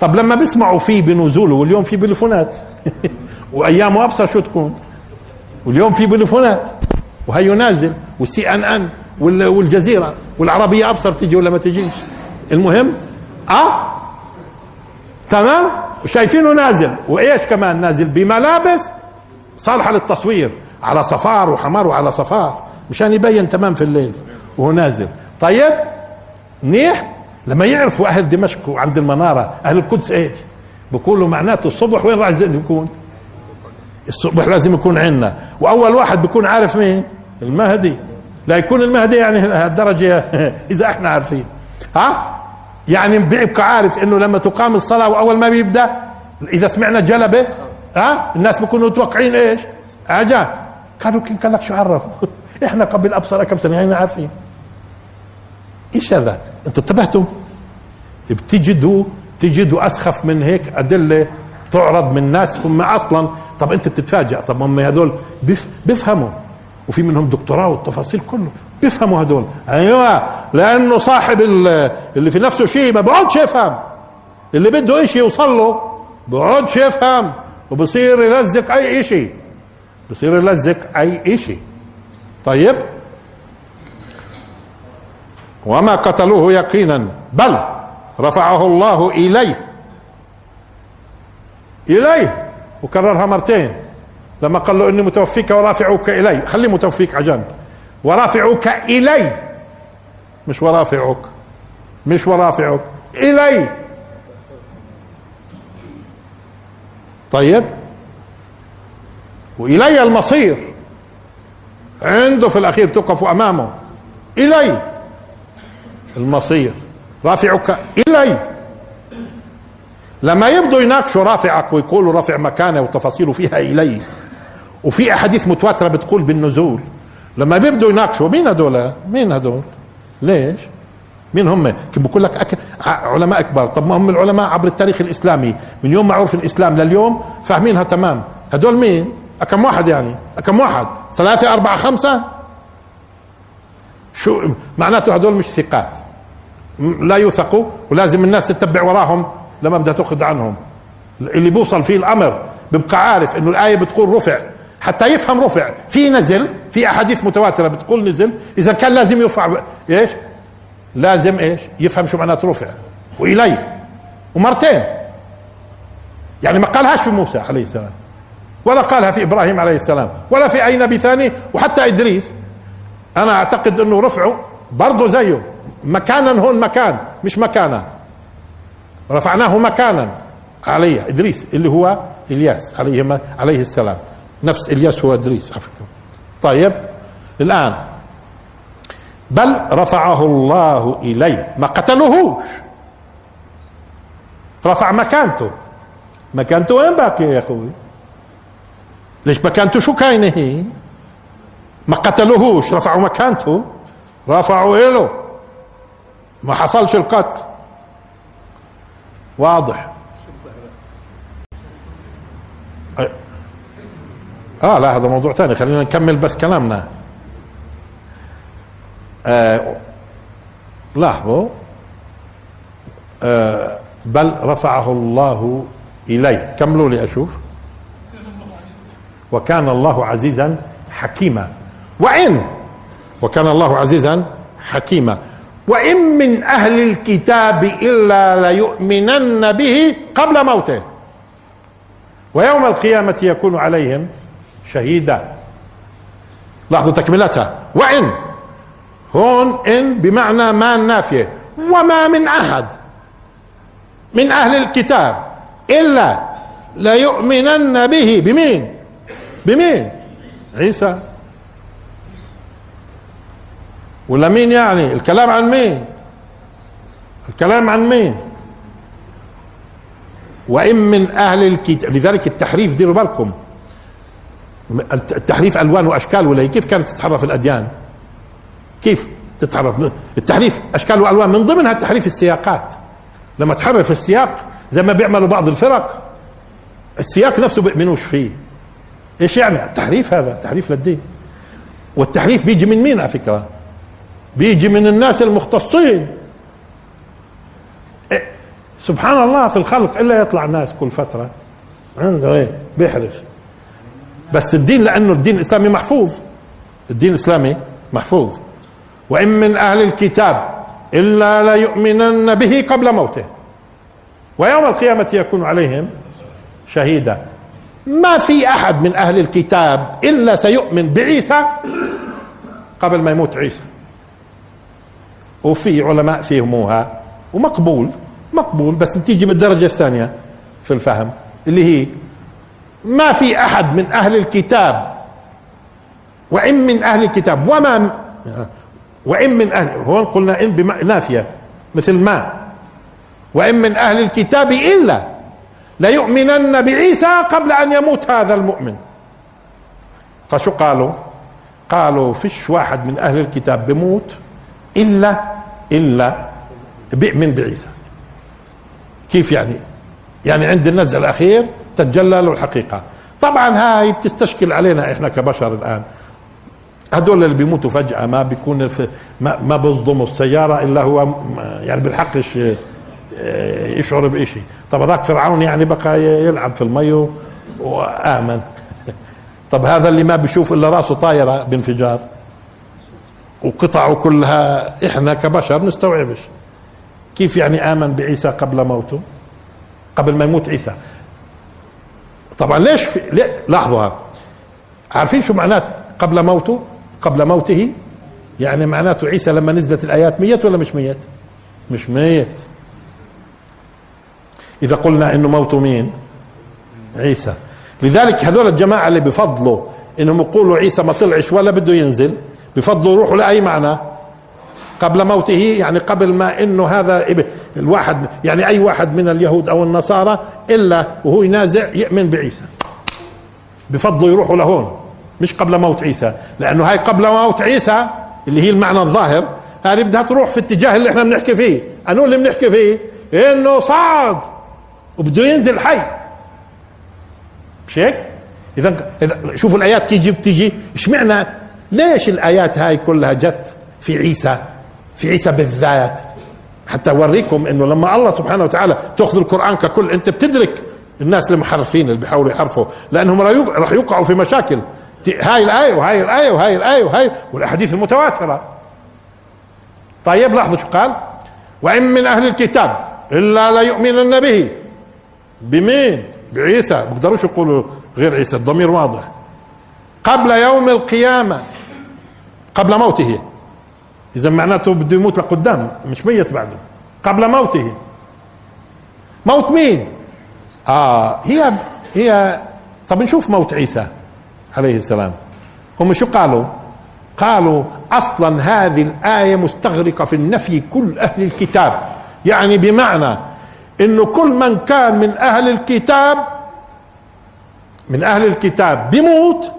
طب لما بيسمعوا فيه بنزوله واليوم في بلفونات وأيامه أبصر شو تكون؟ واليوم في بلفونات وهي نازل والسي إن إن والجزيرة والعربية أبصر تجي ولا ما تجيش؟ المهم آه؟ تمام؟ وشايفينه نازل. وإيش كمان نازل؟ بملابس صالحة للتصوير. على صفار وحمار وعلى صفار مشان يبين تمام في الليل. وهو نازل. طيب منيح لما يعرفوا أهل دمشق وعند المنارة أهل القدس إيش؟ بقولوا معناته الصبح وين راح يكون؟ الصبح لازم يكون عندنا. وأول واحد بيكون عارف مين؟ المهدي. لا يكون المهدي يعني هالدرجة إذا إحنا عارفين. ها؟ يعني بيبقى عارف إنه لما تقام الصلاة وأول ما بيبدأ إذا سمعنا جلبة ها؟ الناس بيكونوا متوقعين إيش؟ عجا قالوا كين قال لك شو عرف؟ إحنا قبل أبصر كم سنة يعني عارفين. إيش هذا؟ أنتوا انتبهتوا؟ بتجدوا تجدوا أسخف من هيك أدلة تعرض من ناس هم أصلا. طب أنت بتتفاجئ طب هم هذول بيفهموا. وفي منهم دكتوراه والتفاصيل كله. بيفهموا هذول. أيوه. لأنه صاحب اللي في نفسه شيء ما بقعدش يفهم. اللي بده إشي يوصل له بقعدش يفهم. وبصير يلزق أي إشي. بصير يلزق أي إشي. طيب. وما قتلوه يقينا بل رفعه الله إليه. إليه. وكررها مرتين. لما قال له إني متوفيك ورافعك إلي. خلي متوفيك على جنب ورافعك إلي. مش ورافعك. مش ورافعك. إلي. طيب. وإلي المصير عنده في الأخير تقف أمامه إلي المصير رافعك إلي لما يبدوا يناقشوا رافعك ويقولوا رافع مكانه وتفاصيله فيها إلي وفي أحاديث متواترة بتقول بالنزول لما بيبدوا يناقشوا مين هذول؟ مين هذول؟ ليش؟ مين هم؟ بقول لك أك... علماء كبار، طب ما هم العلماء عبر التاريخ الإسلامي من يوم ما عرف الإسلام لليوم فاهمينها تمام، هذول مين؟ كم واحد يعني؟ كم واحد؟ ثلاثة أربعة خمسة؟ شو معناته هذول مش ثقات؟ لا يوثقوا ولازم الناس تتبع وراهم لما بدها تأخذ عنهم. اللي بيوصل فيه الأمر بيبقى عارف إنه الآية بتقول رفع. حتى يفهم رفع. في نزل في أحاديث متواترة بتقول نزل. إذا كان لازم يرفع إيش؟ لازم إيش؟ يفهم شو معنات رفع. وإلي. ومرتين. يعني ما قالهاش في موسى عليه السلام. ولا قالها في إبراهيم عليه السلام ولا في أي نبي ثاني وحتى إدريس. أنا أعتقد أنه رفعه برضه زيه. مكانا هون مكان مش مكانا رفعناه مكانا. علي إدريس اللي هو إلياس عليه عليه السلام. نفس إلياس هو إدريس على فكره طيب الآن. بل رفعه الله إليه. ما قتلوهوش. رفع مكانته. مكانته وين باقي يا أخوي؟ ليش مكانته شو كاينة هي؟ ما قتلوهوش رفعوا مكانته؟ رفعوا له ما حصلش القتل. واضح. آه لا هذا موضوع ثاني. خلينا نكمل بس كلامنا. آه لاحظوا. آه بل رفعه الله إليه. كملوا لي أشوف. وكان الله عزيزا حكيما. وإن وكان الله عزيزا حكيما. وإن من أهل الكتاب إلا ليؤمنن به قبل موته. ويوم القيامة يكون عليهم شهيدا. لاحظوا تكملتها. وإن هون إن بمعنى ما النافية وما من أحد من أهل الكتاب إلا ليؤمنن به. بمين؟ بمين؟ عيسى. ولا مين يعني؟ الكلام عن مين؟ الكلام عن مين؟ وإن من أهل الكتاب لذلك التحريف ديروا بالكم. التحريف ألوان وأشكال ولا كيف كانت تتحرف الأديان؟ كيف تتحرف؟ التحريف أشكال وألوان من ضمنها تحريف السياقات. لما تحرف السياق زي ما بيعملوا بعض الفرق السياق نفسه بيؤمنوش فيه. إيش يعني؟ تحريف هذا تحريف للدين. والتحريف بيجي من مين على فكرة؟ بيجي من الناس المختصين. إيه سبحان الله في الخلق إلا يطلع ناس كل فترة. عنده إيه؟ بيحرف. بس الدين لأنه الدين الإسلامي محفوظ. الدين الإسلامي محفوظ. وإن من أهل الكتاب إلا ليؤمنن به قبل موته. ويوم القيامة يكون عليهم شهيدا. ما في أحد من أهل الكتاب إلا سيؤمن بعيسى قبل ما يموت عيسى. وفي علماء فهموها ومقبول مقبول بس بتيجي بالدرجة الثانية في الفهم اللي هي ما في أحد من أهل الكتاب. وإن من أهل الكتاب. وما وإن من أهل هون قلنا إن نافية مثل ما. وإن من أهل الكتاب إلا ليؤمنن بعيسى قبل أن يموت هذا المؤمن. فشو قالوا؟ قالوا فيش واحد من أهل الكتاب بموت إلا إلا بيؤمن بعيسى. كيف يعني؟ يعني عند النزع الأخير تتجلى له الحقيقة. طبعا هاي بتستشكل علينا إحنا كبشر الآن. هدول اللي بيموتوا فجأة ما بيكون في ما, ما بيصدموا السيارة إلا هو يعني بالحقش يشعر بإشي طب هذاك فرعون يعني بقى يلعب في المي وآمن. طب هذا اللي ما بيشوف إلا رأسه طايرة بانفجار وقطعه كلها إحنا كبشر نستوعبش. كيف يعني آمن بعيسى قبل موته؟ قبل ما يموت عيسى. طبعا ليش في... ليه؟ لاحظوا عارفين شو معنات قبل موته؟ قبل موته يعني معناته عيسى لما نزلت الآيات ميت ولا مش ميت؟ مش ميت. إذا قلنا إنه موته مين؟ عيسى. لذلك هذول الجماعة اللي بفضلوا إنهم يقولوا عيسى ما طلعش ولا بده ينزل بفضلوا يروحوا لأي معنى؟ قبل موته يعني قبل ما إنه هذا الواحد يعني أي واحد من اليهود أو النصارى إلا وهو ينازع يؤمن بعيسى. بفضلوا يروحوا لهون مش قبل موت عيسى لأنه هاي قبل موت عيسى اللي هي المعنى الظاهر هذه بدها تروح في اتجاه اللي إحنا بنحكي فيه. انو اللي بنحكي فيه. إنه صعد وبده ينزل حي. مش هيك؟ إذا إذا شوفوا الآيات كيف بتيجي اشمعنى ليش الآيات هاي كلها جت في عيسى؟ في عيسى بالذات. حتى أوريكم إنه لما الله سبحانه وتعالى تأخذ القرآن ككل أنت بتدرك الناس المحرفين اللي بيحاولوا يحرفوا لأنهم راح يوقعوا في مشاكل. هاي الآية وهاي الآية وهاي الآية وهاي والأحاديث المتواترة. طيب لاحظوا شو قال؟ وإن من أهل الكتاب إلا ليؤمنن به بمين؟ بعيسى. بقدروش يقولوا غير عيسى. الضمير واضح. قبل يوم القيامة. قبل موته. إذا معناته بده يموت لقدام مش ميت بعده. قبل موته. موت مين؟ آه هي هي طب نشوف موت عيسى عليه السلام. هم شو قالوا؟ قالوا أصلا هذه الآية مستغرقة في النفي كل أهل الكتاب. يعني بمعنى إنه كل من كان من أهل الكتاب من أهل الكتاب بيموت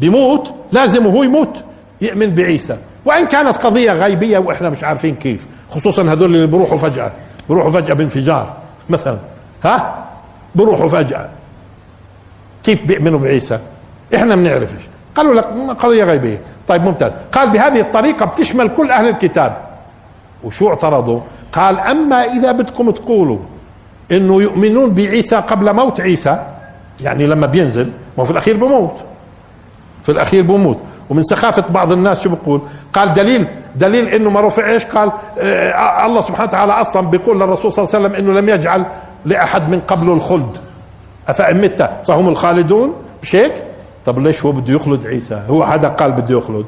بيموت لازم هو يموت يؤمن بعيسى. وإن كانت قضية غيبية وإحنا مش عارفين كيف خصوصا هذول اللي بيروحوا فجأة بيروحوا فجأة بانفجار مثلا. ها؟ بيروحوا فجأة. كيف بيؤمنوا بعيسى؟ إحنا بنعرفش قالوا لك قضية غيبية. طيب ممتاز. قال بهذه الطريقة بتشمل كل أهل الكتاب. وشو اعترضوا؟ قال أما إذا بدكم تقولوا إنه يؤمنون بعيسى قبل موت عيسى يعني لما بينزل ما في الأخير بموت. في الأخير بموت. ومن سخافة بعض الناس شو بقول؟ قال دليل دليل إنه ما رفعش قال آه الله سبحانه وتعالى أصلا بيقول للرسول صلى الله عليه وسلم إنه لم يجعل لأحد من قبله الخلد. افان مت فهم الخالدون؟ مش هيك؟ طب ليش هو بده يخلد عيسى؟ هو حدا قال بده يخلد.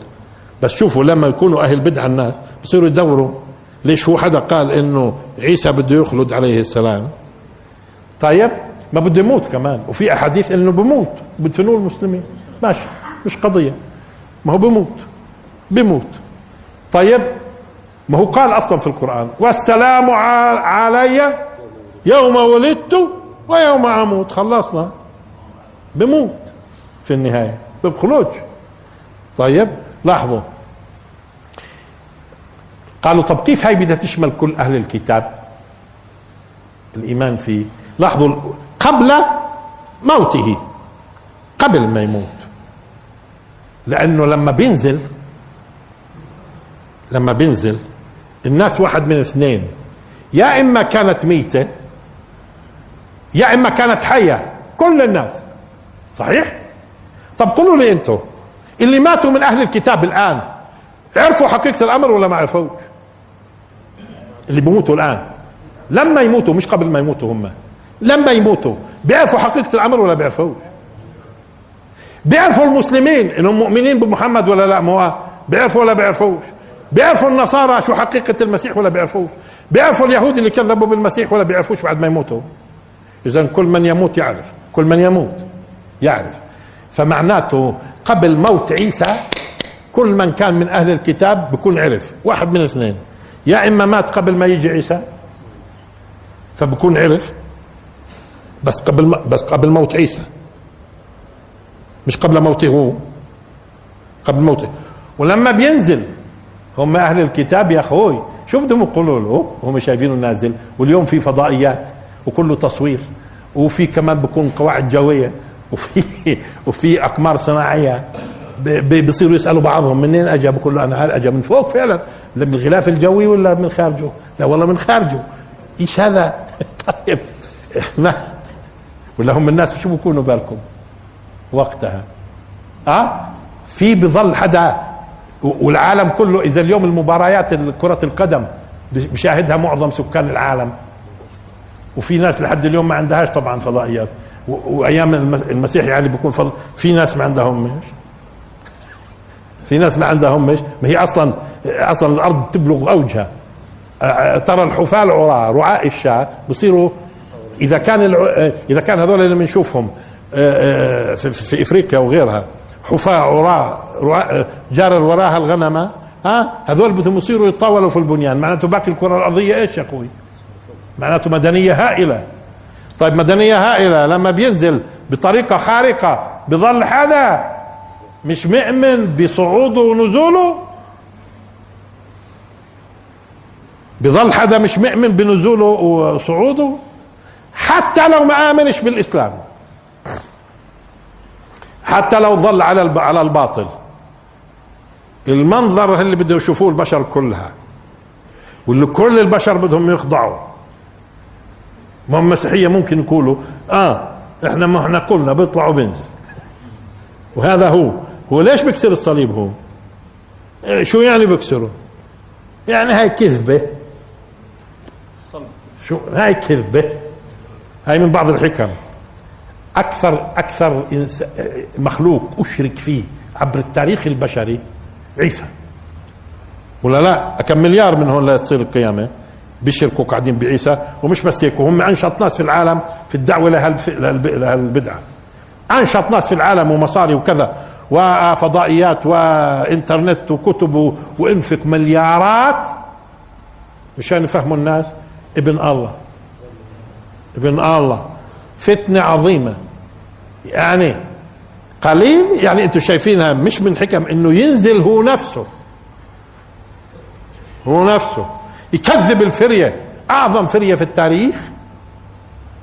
بس شوفوا لما يكونوا أهل بدعة الناس بصيروا يدوروا. ليش هو حدا قال إنه عيسى بده يخلد عليه السلام؟ طيب ما بده يموت كمان. وفي أحاديث إنه بموت بدفنوه المسلمين. ماشي مش قضية. ما هو بموت بموت. طيب ما هو قال أصلا في القرآن والسلام علي يوم ولدت ويوم أموت. خلصنا. بموت في النهاية بخلوج طيب لاحظوا. قالوا طب كيف هاي بدها تشمل كل أهل الكتاب؟ الإيمان فيه لاحظوا قبل موته قبل ما يموت. لأنه لما بينزل لما بينزل الناس واحد من اثنين يا إما كانت ميتة يا إما كانت حية كل الناس. صحيح؟ طب قولوا لي أنتم اللي ماتوا من أهل الكتاب الآن عرفوا حقيقة الأمر ولا ما عرفوش؟ اللي بيموتوا الآن. لما يموتوا مش قبل ما يموتوا هم. لما يموتوا. بيعرفوا حقيقة الأمر ولا بيعرفوش؟ بيعرفوا المسلمين إنهم مؤمنين بمحمد ولا لا؟ ما بيعرفوا ولا بيعرفوش؟ بيعرفوا النصارى شو حقيقة المسيح ولا بيعرفوش؟ بيعرفوا اليهود اللي كذبوا بالمسيح ولا بيعرفوش بعد ما يموتوا؟ إذا كل من يموت يعرف. كل من يموت يعرف. فمعناته قبل موت عيسى كل من كان من أهل الكتاب بكون عرف. واحد من اثنين. يا إما مات قبل ما يجي عيسى فبكون عرف بس قبل بس قبل موت عيسى. مش قبل موته هو قبل موته. ولما بينزل هم أهل الكتاب يا أخوي شو بدهم يقولوا له؟ هم شايفينه نازل واليوم في فضائيات وكله تصوير وفي كمان بكون قواعد جوية وفي وفي أقمار صناعية. بيصيروا يسألوا بعضهم منين أجى؟ بقول له أنا أجى من فوق فعلا من الغلاف الجوي ولا من خارجه؟ لا والله من خارجه. إيش هذا؟ طيب ما ولا هم الناس شو بيكونوا بالكم وقتها؟ آه؟ في بظل حدا والعالم كله إذا اليوم المباريات كرة القدم بشاهدها معظم سكان العالم. وفي ناس لحد اليوم ما عندهاش طبعا فضائيات. وأيام المسيح يعني بيكون فض... في ناس ما عندهم مش في ناس ما عندهم مش ما هي أصلا أصلا الأرض تبلغ أوجها. ترى الحفاة العراة رعاء الشاة بصيروا إذا كان إذا كان هذول اللي بنشوفهم في, في إفريقيا وغيرها حفاة عراة جار وراها الغنمة ها؟ هذول بدهم يصيروا يتطاولوا في البنيان. معناته باقي الكرة الأرضية إيش يا أخوي؟ معناته مدنية هائلة. طيب مدنية هائلة لما بينزل بطريقة خارقة بظل حدا. مش مؤمن بصعوده ونزوله؟ بظل حدا مش مؤمن بنزوله وصعوده؟ حتى لو ما آمنش بالإسلام. حتى لو ظل على على الباطل. المنظر اللي بده يشوفوه البشر كلها. واللي كل البشر بدهم يخضعوا. ما المسيحيه ممكن يقولوا آه إحنا ما إحنا قلنا بيطلع وبينزل وهذا هو. هو ليش بيكسر الصليب هو؟ شو يعني بيكسره؟ يعني هاي كذبة. شو؟ هاي كذبة. هاي من بعض الحكم. أكثر أكثر مخلوق أشرك فيه عبر التاريخ البشري عيسى. ولا لا؟ كم مليار من هون لتصير القيامة؟ بيشركوا قاعدين بعيسى ومش بس هيك وهم أنشط ناس في العالم في الدعوة لهالبدعة. أنشط ناس في العالم ومصاري وكذا. وفضائيات وإنترنت وكتب وإنفق مليارات مشان يفهموا الناس. ابن الله. ابن الله. فتنة عظيمة. يعني قليل. يعني أنتم شايفينها مش من حكم إنه ينزل هو نفسه. هو نفسه. يكذب الفرية. أعظم فرية في التاريخ.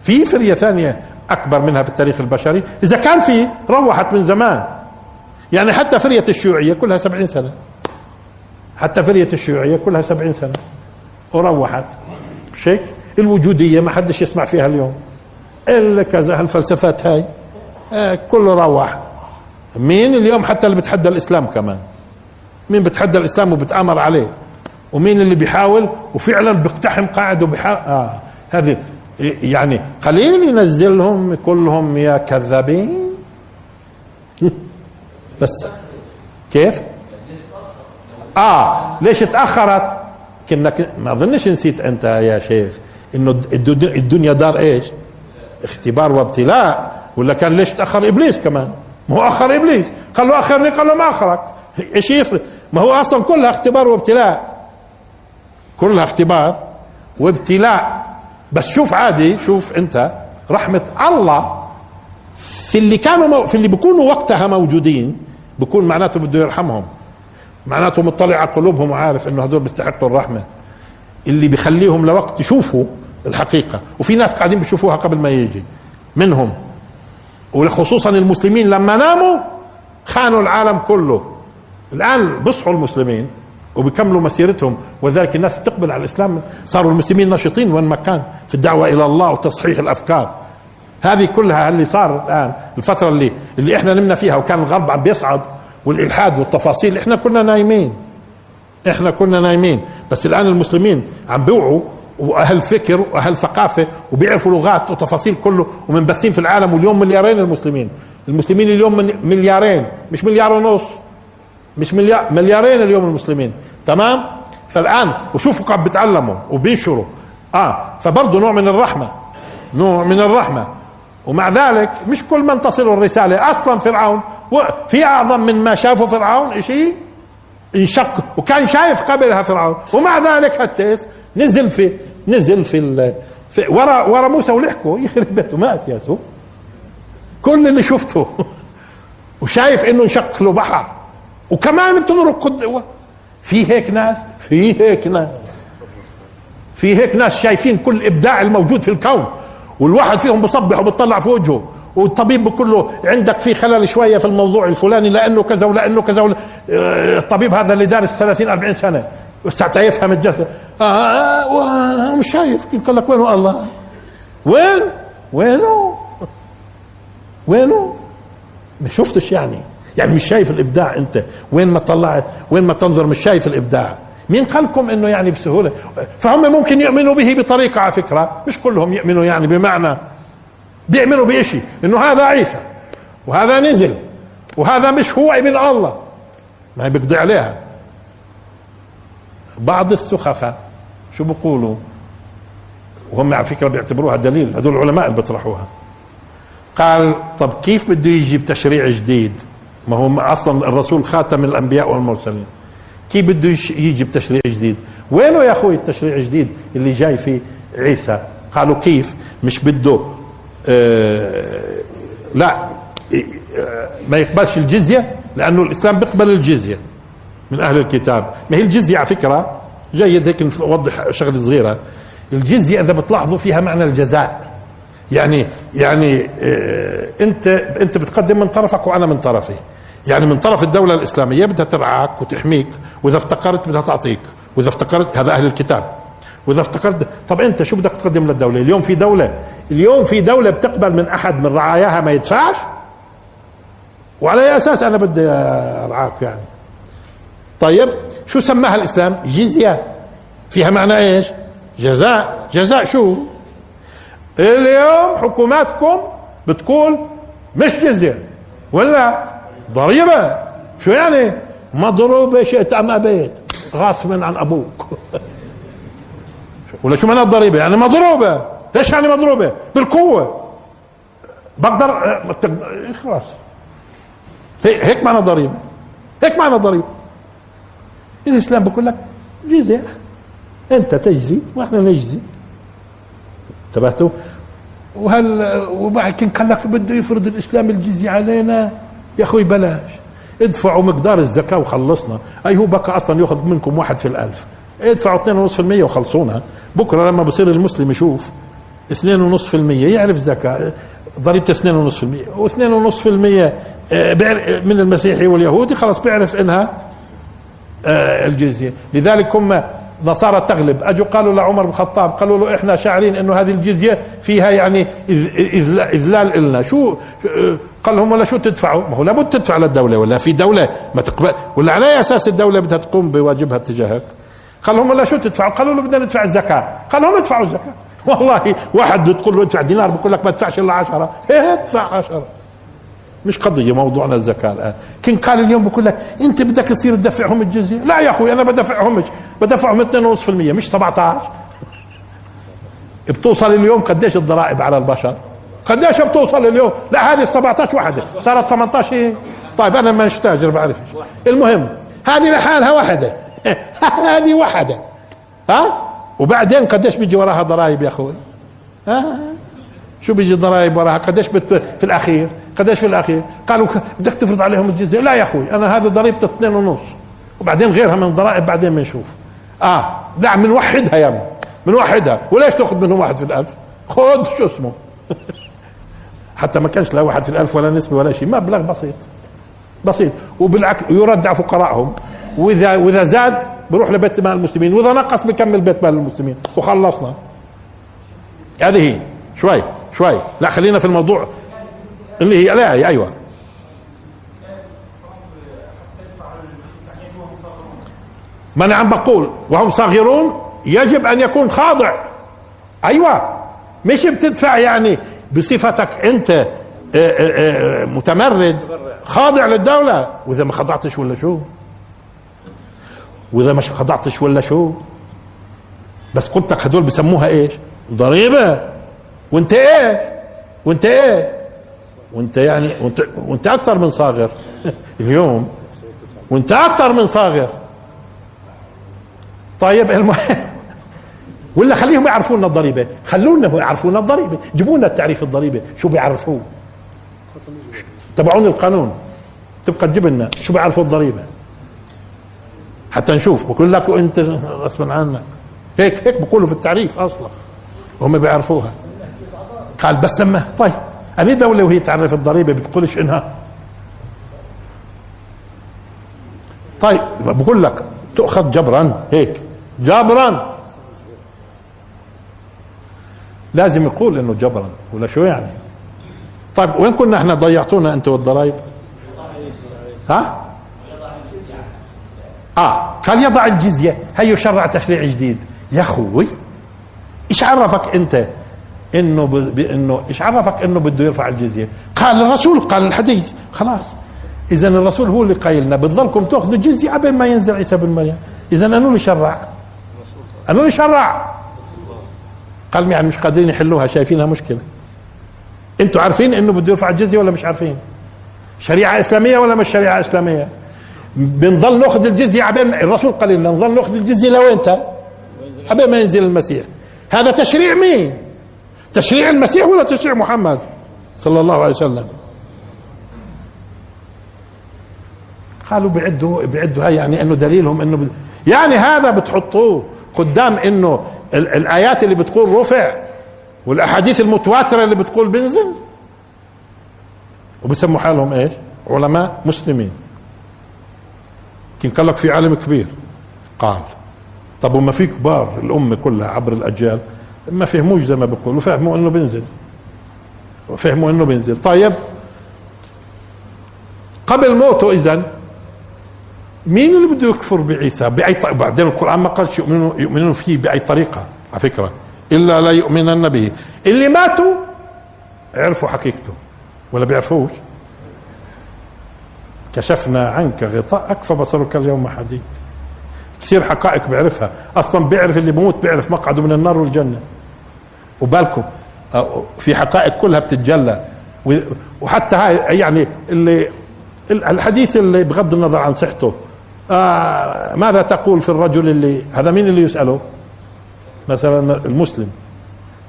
في فرية ثانية أكبر منها في التاريخ البشري. إذا كان في روحت من زمان. يعني حتى فرية الشيوعية كلها سبعين سنة. حتى فرية الشيوعية كلها سبعين سنة. وروحت. مش هيك الوجودية ما حدش يسمع فيها اليوم. إلا كذا هالفلسفات هاي. آه كله روح. مين اليوم حتى اللي بتحدى الإسلام كمان؟ مين بتحدى الإسلام وبتآمر عليه؟ ومين اللي بيحاول وفعلا بيقتحم قاعدة وبيحاول آه هذه. يعني قليل ينزلهم كلهم يا كذابين. بس كيف؟ آه ليش تأخرت؟ كنا ما أظنش نسيت أنت يا شيخ إنه الدنيا دار إيش؟ اختبار وابتلاء. ولا كان ليش تأخر إبليس كمان؟ ما هو أخر إبليس. قال له أخرني قال له ما أخرك. إيش يفرق؟ ما هو أصلا كلها اختبار وابتلاء. كلها اختبار وابتلاء. بس شوف عادي شوف أنت رحمة الله في اللي كانوا في اللي بيكونوا وقتها موجودين. بكون معناته بده يرحمهم. معناته مطلع على قلوبهم وعارف إنه هدول بيستحقوا الرحمة. اللي بيخليهم لوقت يشوفوا الحقيقة. وفي ناس قاعدين بيشوفوها قبل ما يجي. منهم. وخصوصا المسلمين لما ناموا خانوا العالم كله. الآن بصحوا المسلمين وبيكملوا مسيرتهم. وذلك الناس تقبل على الإسلام. صاروا المسلمين نشيطين وين ما كان. في الدعوة إلى الله وتصحيح الأفكار. هذه كلها اللي صار الآن الفترة اللي اللي إحنا نمنا فيها وكان الغرب عم بيصعد والإلحاد والتفاصيل إحنا كنا نايمين. إحنا كنا نايمين. بس الآن المسلمين عم بيوعوا وأهل فكر وأهل ثقافة وبيعرفوا لغات وتفاصيل كله ومنبثين في العالم واليوم مليارين المسلمين. المسلمين اليوم من مليارين مش مليار ونص. مش مليار مليارين اليوم المسلمين. تمام؟ فالآن وشوفوا قاعد بيتعلموا وبينشروا آه فبرضه نوع من الرحمة. نوع من الرحمة. ومع ذلك مش كل من تصل الرسالة أصلا فرعون في أعظم من ما شافه فرعون شيء انشق وكان شايف قبلها فرعون. ومع ذلك هالتيس نزل في نزل في, في ورا ورا موسى ولحقه يخرب بيته مات يا سو كل اللي شفته. وشايف إنه انشق له بحر. وكمان بتمرق في هيك ناس في هيك ناس. في هيك ناس شايفين كل إبداع الموجود في الكون. والواحد فيهم بصبح وبتطلع في وجهه. والطبيب بقول له عندك في خلل شوية في الموضوع الفلاني لأنه كذا ولأنه كذا ولا. الطبيب هذا اللي دارس 30 40 سنة. ساعتها يفهم الجسد آه, آه, آه مش شايف. قال لك وين الله. وين؟ وينه؟ وينه؟ ما شفتش يعني. يعني مش شايف الإبداع أنت. وين ما طلعت؟ وين ما تنظر؟ مش شايف الإبداع. مين قال لكم إنه يعني بسهولة. فهم ممكن يؤمنوا به بطريقة على فكرة مش كلهم يؤمنوا يعني بمعنى بيؤمنوا بشيء إنه هذا عيسى وهذا نزل وهذا مش هو ابن الله. ما بيقضي عليها. بعض السخفاء شو بيقولوا؟ وهم على فكرة بيعتبروها دليل هذول العلماء اللي بيطرحوها. قال طب كيف بده يجيب تشريع جديد؟ ما هو أصلا الرسول خاتم الأنبياء والمرسلين. كيف بده يجي بتشريع جديد. وينه يا أخوي التشريع الجديد اللي جاي في عيسى؟ قالوا كيف؟ مش بده آه لا آه ما يقبلش الجزية لأنه الإسلام بيقبل الجزية من أهل الكتاب. ما هي الجزية على فكرة جيد هيك نوضح شغلة صغيرة. الجزية إذا بتلاحظوا فيها معنى الجزاء. يعني يعني آه انت أنت بتقدم من طرفك وأنا من طرفي. يعني من طرف الدولة الإسلامية بدها ترعاك وتحميك وإذا افتقرت بدها تعطيك وإذا افتقرت هذا أهل الكتاب. وإذا افتقرت طب أنت شو بدك تقدم للدولة؟ اليوم في دولة اليوم في دولة بتقبل من أحد من رعاياها ما يدفعش؟ وعلى أي أساس أنا بدي أرعاك يعني؟ طيب شو سماها الإسلام؟ جزية. فيها معنى إيش؟ جزاء. جزاء شو؟ اليوم حكوماتكم بتقول مش جزية. ولا ضريبة. شو يعني؟ مضروبة شئت أم أبيت. غاصبا عن أبوك. ولا شو معنى الضريبة؟ يعني مضروبة. ليش يعني مضروبة؟ بالقوة. بقدر خلاص هيك معنى ضريبة هيك معنى ضريبة الإسلام بقول لك جزية. أنت تجزي وإحنا نجزي. انتبهتوا؟ وهل وبعد كان قال لك بده يفرض الإسلام الجزية علينا؟ يا أخوي بلاش. ادفعوا مقدار الزكاة وخلصنا. أي هو بقى أصلا يأخذ منكم واحد في الألف. ادفعوا 2.5% وخلصونا. بكرة لما بصير المسلم يشوف 2.5% يعرف زكاة. ضريبة 2.5% و2.5% من المسيحي واليهودي خلاص بيعرف إنها آه، الجزية. لذلك هم نصارى تغلب. أجوا قالوا لعمر بن الخطاب قالوا له إحنا شاعرين إنه هذه الجزية فيها يعني إذلال إلنا. شو قال لهم ولا شو تدفعوا؟ ما هو لابد تدفع للدولة ولا في دولة ما تقبل ولا على أي أساس الدولة بدها تقوم بواجبها تجاهك؟ قال لهم ولا شو تدفعوا؟ قالوا له بدنا ندفع الزكاة. قال لهم ادفعوا الزكاة. والله واحد تقول له ادفع دينار بقول لك ما تدفعش إلا 10 ادفع 10 مش قضية موضوعنا الزكاة الآن. كن قال اليوم بقول لك أنت بدك تصير تدفعهم الجزية؟ لا يا أخوي أنا بدفعهم بدفعهم 2.5% مش 17 بتوصل اليوم قديش الضرائب على البشر؟ قديش بتوصل اليوم؟ لا هذه 17 وحده صارت 18 طيب أنا ما تاجر بعرفش المهم هذه لحالها وحده هذه وحده ها؟ وبعدين قديش بيجي وراها ضرائب يا أخوي؟ ها؟ شو بيجي ضرائب وراها؟ قديش بت في الأخير؟ قديش في الأخير؟ قالوا بدك تفرض عليهم الجزية. لا يا أخوي أنا هذا ضريبته اثنين ونص. وبعدين غيرها من الضرائب بعدين بنشوف آه لا بنوحدها يا بنوحدها وليش تأخذ منهم واحد في الالف خذ شو اسمه؟ حتى ما كانش لا واحد في الألف ولا نسبة ولا شيء. مبلغ بسيط. بسيط. وبالعكس يرد على فقراءهم. وإذا وإذا زاد بروح لبيت مال المسلمين. وإذا نقص بكمل بيت مال المسلمين. وخلصنا. هذه هي شوي شوي. لا خلينا في الموضوع اللي هي لا أيوه. ما أنا عم بقول وهم صاغرون يجب أن يكون خاضع. أيوه. مش بتدفع يعني بصفتك انت آه، آه، آه، متمرد خاضع للدولة. وإذا ما خضعتش ولا شو؟ وإذا ما خضعتش ولا شو؟ بس قلت لك هدول بسموها إيش؟ ضريبة. وأنت إيه؟ وأنت إيه؟ وأنت يعني وأنت, وأنت أكثر من صاغر. اليوم. وأنت أكثر من صاغر. طيب المهم ولا خليهم يعرفون الضريبة. خلونا يعرفون الضريبة. جيبوا لنا التعريف الضريبة. شو بيعرفوه تبعون القانون. تبقى تجيب لنا شو بيعرفوا الضريبة. حتى نشوف. بقول لك انت غصبا عنك. هيك هيك بقولوا في التعريف أصلا. هم بيعرفوها. قال بس لما. طيب. أني دولة وهي تعرف الضريبة بتقولش إنها. طيب. بقول لك تؤخذ جبرا. هيك. جبرا. لازم يقول إنه جبرا ولا شو يعني؟ طيب وين كنا إحنا ضيعتونا أنت والضرائب؟ ها؟ آه قال يضع الجزية. هي شرع تشريع جديد. يا أخوي إيش عرفك أنت إنه ب... انه إيش عرفك إنه بده يرفع الجزية؟ قال الرسول قال الحديث. خلاص. اذا الرسول هو اللي قايل لنا بتضلكم تأخذوا الجزية قبل ما ينزل عيسى بن مريم. اذا أنو اللي شرع؟ أنو اللي شرع؟ قال يعني مش قادرين يحلوها شايفينها مشكلة. أنتوا عارفين انه بده يرفع الجزيه ولا مش عارفين؟ شريعة إسلامية ولا مش شريعة إسلامية؟ بنظل نأخذ الجزية عبين الرسول قال لنا نظل نأخذ الجزية لوين عبين ما ينزل المسيح. هذا تشريع مين؟ تشريع المسيح ولا تشريع محمد صلى الله عليه وسلم؟ قالوا بعدوا بعدوا هاي يعني إنه دليلهم إنه يعني هذا بتحطوه. قدام إنه الآيات اللي بتقول رفع والأحاديث المتواترة اللي بتقول بنزل؟ وبسموا حالهم إيش؟ علماء مسلمين. يمكن قال لك في عالم كبير. قال طب وما في كبار الأمة كلها عبر الأجيال؟ ما فهموش زي ما بيقولوا فهموا إنه بينزل فهموا إنه بينزل طيب قبل موته اذا مين اللي بده يكفر بعيسى؟ بأي طريقة؟ بعدين القرآن ما قالش يؤمنون يؤمنون فيه بأي طريقة على فكرة. إلا لا يؤمنن به. اللي ماتوا عرفوا حقيقته ولا بيعرفوش؟ كشفنا عنك غطاءك فبصرك اليوم حديد. كثير حقائق بيعرفها. أصلا بيعرف اللي بموت بيعرف مقعده من النار والجنة. وبالكم في حقائق كلها بتتجلى. وحتى هاي يعني اللي الحديث اللي بغض النظر عن صحته آه ماذا تقول في الرجل اللي هذا مين اللي يسأله؟ مثلا المسلم.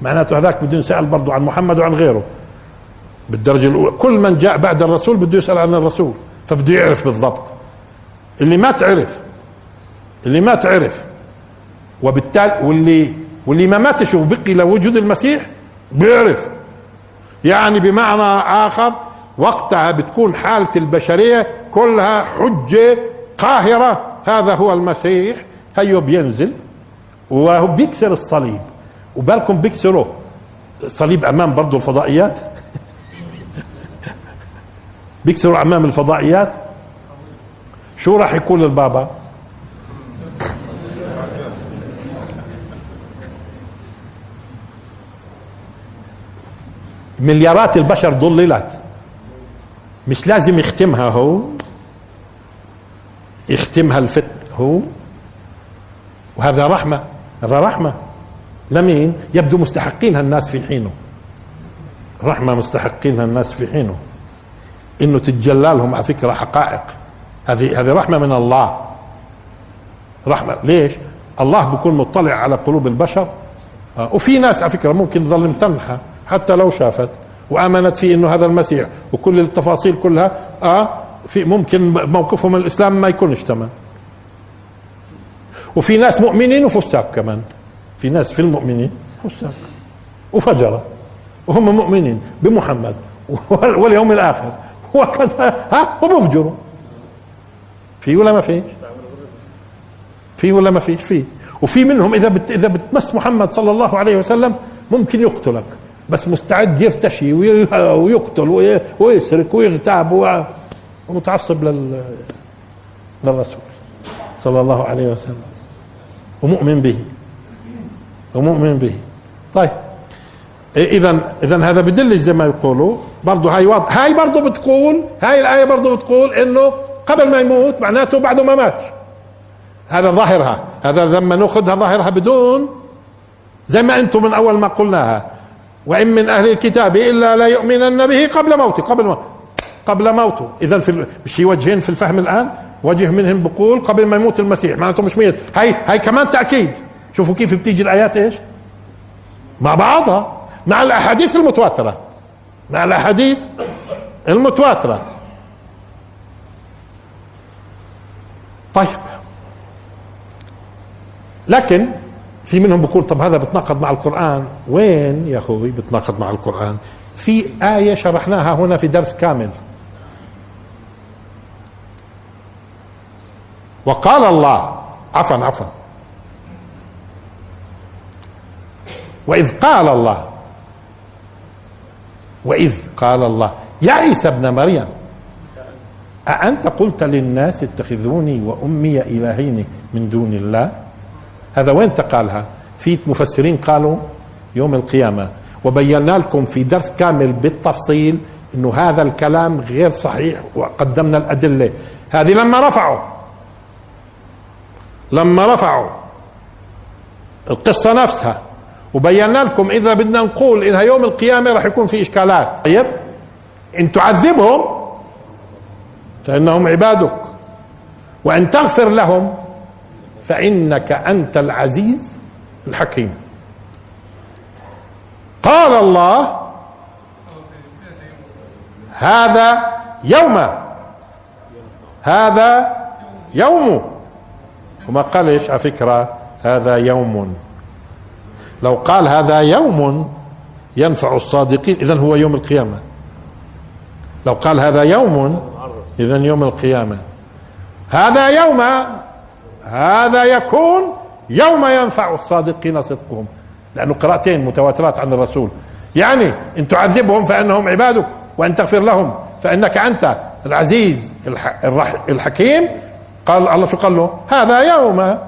معناته هذاك بده يسأل برضه عن محمد وعن غيره. بالدرجة الأولى كل من جاء بعد الرسول بده يسأل عن الرسول فبده يعرف بالضبط. اللي ما تعرف اللي ما تعرف وبالتالي واللي واللي ما ماتش وبقي لوجود المسيح بيعرف. يعني بمعنى آخر وقتها بتكون حالة البشرية كلها حجة قاهرة. هذا هو المسيح. هيو بينزل. وهو بيكسر الصليب. وبالكم بيكسروا صليب أمام برضه الفضائيات. بيكسروا أمام الفضائيات. شو راح يقول البابا؟ مليارات البشر ضللت. مش لازم يختمها هو. يختمها الفتن هو؟ وهذا رحمة هذا رحمة. لمين؟ يبدو مستحقينها الناس في حينه. رحمة مستحقينها الناس في حينه. إنه تتجلى لهم على فكرة حقائق. هذه هذه رحمة من الله. رحمة ليش؟ الله بيكون مطلع على قلوب البشر. آه، وفي ناس على فكرة ممكن تظل متنحة حتى لو شافت وآمنت في إنه هذا المسيح. وكل التفاصيل كلها آه في ممكن موقفهم من الإسلام ما يكونش تمام وفي ناس مؤمنين وفساق كمان. في ناس في المؤمنين فساق. وفجرة. وهم مؤمنين بمحمد. واليوم الآخر. وكذا. ها؟ وبفجروا في ولا ما فيش؟ في ولا ما فيش؟ في. وفي منهم إذا بت إذا بتمس محمد صلى الله عليه وسلم ممكن يقتلك. بس مستعد يرتشي ويقتل ويسرق ويغتاب ومتعصب لل للرسول صلى الله عليه وسلم. ومؤمن به. ومؤمن به. طيب. اذا اذا هذا بدلش زي ما يقولوا. برضه هاي واضح. هاي برضه بتقول هاي الآية برضه بتقول إنه قبل ما يموت معناته بعده ما مات. هذا ظاهرها. هذا لما نأخذها ظاهرها بدون زي ما أنتم من أول ما قلناها. وإن من أهل الكتاب إلا لا يؤمنن به قبل موته. قبل موته. قبل موته. إذا في في وجهين في الفهم الآن؟ وجه منهم بقول قبل ما يموت المسيح. معناته مش ميت. هاي هاي كمان تأكيد. شوفوا كيف بتيجي الآيات إيش؟ مع بعضها. مع الأحاديث المتواترة. مع الأحاديث المتواترة. طيب. لكن في منهم بيقول طب هذا بتناقض مع القرآن. وين يا أخوي بتناقض مع القرآن؟ في آية شرحناها هنا في درس كامل. وقال الله. عفوا عفوا. وإذ قال الله وإذ قال الله يا عيسى ابن مريم أأنت قلت للناس اتخذوني وأمي إلهين من دون الله؟ هذا وين تقالها؟ في مفسرين قالوا يوم القيامة. وبينا لكم في درس كامل بالتفصيل إنه هذا الكلام غير صحيح وقدمنا الأدلة. هذه لما رفعوا. لما رفعوا القصة نفسها وبينا لكم إذا بدنا نقول إنها يوم القيامة راح يكون في إشكالات. طيب؟ إن تعذبهم فإنهم عبادك. وإن تغفر لهم فإنك أنت العزيز الحكيم. قال الله هذا يوم. هذا يوم. وما قالش على فكرة هذا يوم. لو قال هذا يوم ينفع الصادقين إذا هو يوم القيامة. لو قال هذا يوم إذا يوم القيامة. هذا يوم هذا يكون يوم ينفع الصادقين صدقهم. لأنه قراءتين متواترات عن الرسول. يعني إن تعذبهم فإنهم عبادك وأن تغفر لهم فإنك أنت العزيز الحكيم. قال الله شو قال له هذا يوم.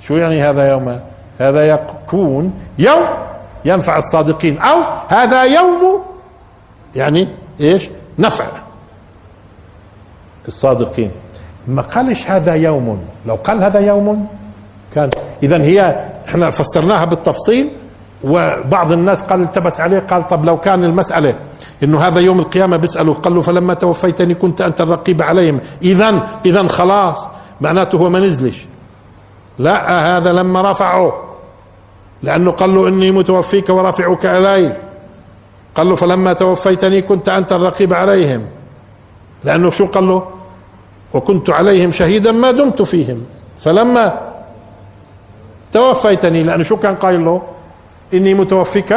شو يعني هذا يوم؟ هذا يكون يوم ينفع الصادقين أو هذا يوم يعني إيش؟ نفع الصادقين. ما قالش هذا يوم؟ لو قال هذا يوم كان اذا هي إحنا فسرناها بالتفصيل وبعض الناس قال التبس عليه قال طب لو كان المسألة إنه هذا يوم القيامة بيسأله قال له فلما توفيتني كنت أنت الرقيب عليهم. اذا اذا خلاص. معناته هو ما نزلش. لا هذا لما رفعه لأنه قال له إني متوفيك ورافعك إلي. قال له فلما توفيتني كنت أنت الرقيب عليهم. لأنه شو قال له؟ وكنت عليهم شهيدا ما دمت فيهم. فلما توفيتني لأنه شو كان قايل له؟ إني متوفيك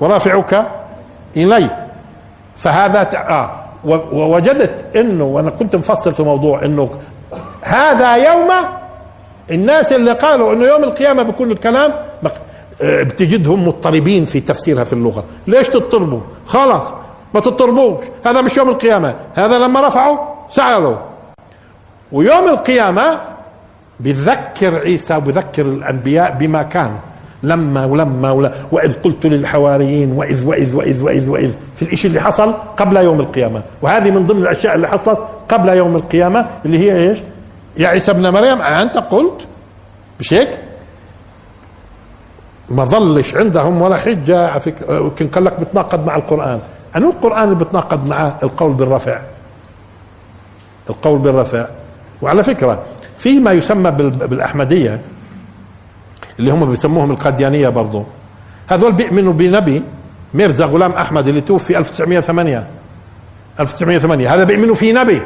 ورافعك إلي. فهذا آه. ووجدت إنه وأنا كنت مفصل في موضوع إنه هذا يوم الناس اللي قالوا إنه يوم القيامة بيكون الكلام آه، بتجدهم مضطربين في تفسيرها في اللغة. ليش تضطربوا؟ خلاص ما تضطربوش. هذا مش يوم القيامة. هذا لما رفعوا سألوا. ويوم القيامة بذكر عيسى وبذكر الأنبياء بما كان. لما ولما ولا وإذ قلت للحواريين واذ واذ واذ واذ وإذ. في الشيء اللي حصل قبل يوم القيامة. وهذه من ضمن الأشياء اللي حصلت قبل يوم القيامة اللي هي إيش؟ يا عيسى ابن مريم أنت قلت مش هيك؟ ما ظلش عندهم ولا حجة. على فكره يمكن قال لك بتناقض مع القرآن. أنو القرآن اللي بتناقض معه القول بالرفع؟ القول بالرفع. وعلى فكرة في ما يسمى بالأحمدية اللي هم بيسموهم القاديانية برضه هذول بيؤمنوا بنبي ميرزا غلام أحمد اللي توفي 1908 1908 هذا بيؤمنوا في نبي.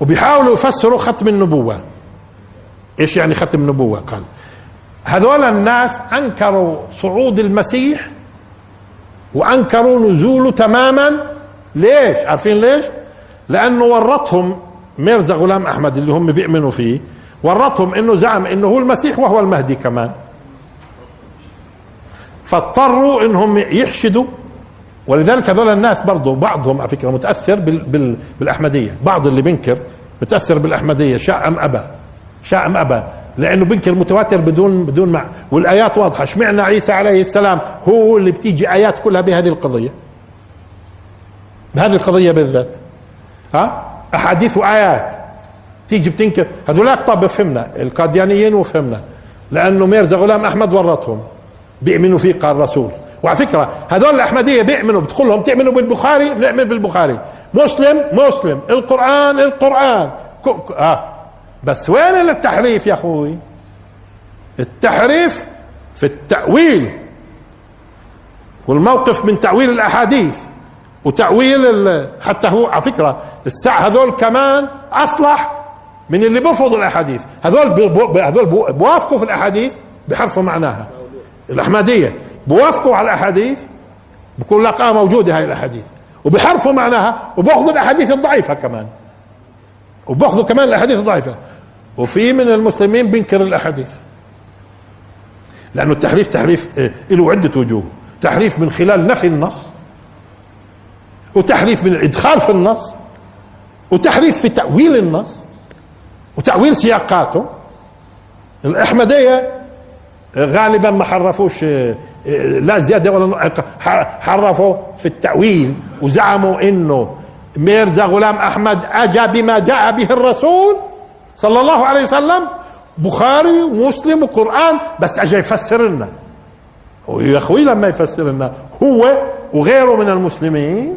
وبيحاولوا يفسروا ختم النبوة. إيش يعني ختم النبوة؟ قال هذول الناس أنكروا صعود المسيح وأنكروا نزوله تماما. ليش؟ عارفين ليش؟ لأنه ورطهم ميرزا غلام أحمد اللي هم بيؤمنوا فيه. ورطهم إنه زعم إنه هو المسيح وهو المهدي كمان. فاضطروا إنهم يحشدوا ولذلك هذول الناس برضه بعضهم على فكرة متأثر بال بال بالأحمدية. بعض اللي بينكر متأثر بالأحمدية شاء أم أبى؟ شاء أم أبى؟ لأنه بينكر متواتر بدون بدون مع والآيات واضحة. اشمعنا عيسى عليه السلام هو اللي بتيجي آيات كلها بهذه القضية؟ بهذه القضية بالذات. ها؟ أحاديث وآيات. تيجي بتنكر. هذولاك طب بفهمنا القاديانيين وفهمنا لأنه ميرزا غلام أحمد ورطهم بيؤمنوا فيه قال رسول. وعلى فكرة هذول الأحمدية بيؤمنوا بتقول لهم تؤمنوا بالبخاري نؤمن بالبخاري. مسلم مسلم. القرآن القرآن. آه. بس وين التحريف يا أخوي؟ التحريف في التأويل. والموقف من تأويل الأحاديث وتأويل حتى هو على فكرة الساعة هذول كمان أصلح من اللي بيرفضوا الأحاديث. هذول هذول بوافقوا في الأحاديث بحرفوا معناها. الأحمدية بوافقوا على الأحاديث بقول لك آه موجودة هاي الأحاديث. وبحرفوا معناها وباخذوا الأحاديث الضعيفة كمان. وباخذوا كمان الأحاديث الضعيفة. وفي من المسلمين بينكر الأحاديث. لأنه التحريف تحريف آه، له عدة وجوه. تحريف من خلال نفي النص وتحريف من الإدخال في النص وتحريف في تأويل النص. وتاويل سياقاته. الأحمدية غالبا ما حرفوش آه، لا زيادة ولا حرفوا في التاويل وزعموا إنه ميرزا غلام أحمد اجى بما جاء به الرسول صلى الله عليه وسلم بخاري ومسلم وقرآن بس اجى يفسر لنا. ويا أخوي لما يفسر لنا هو وغيره من المسلمين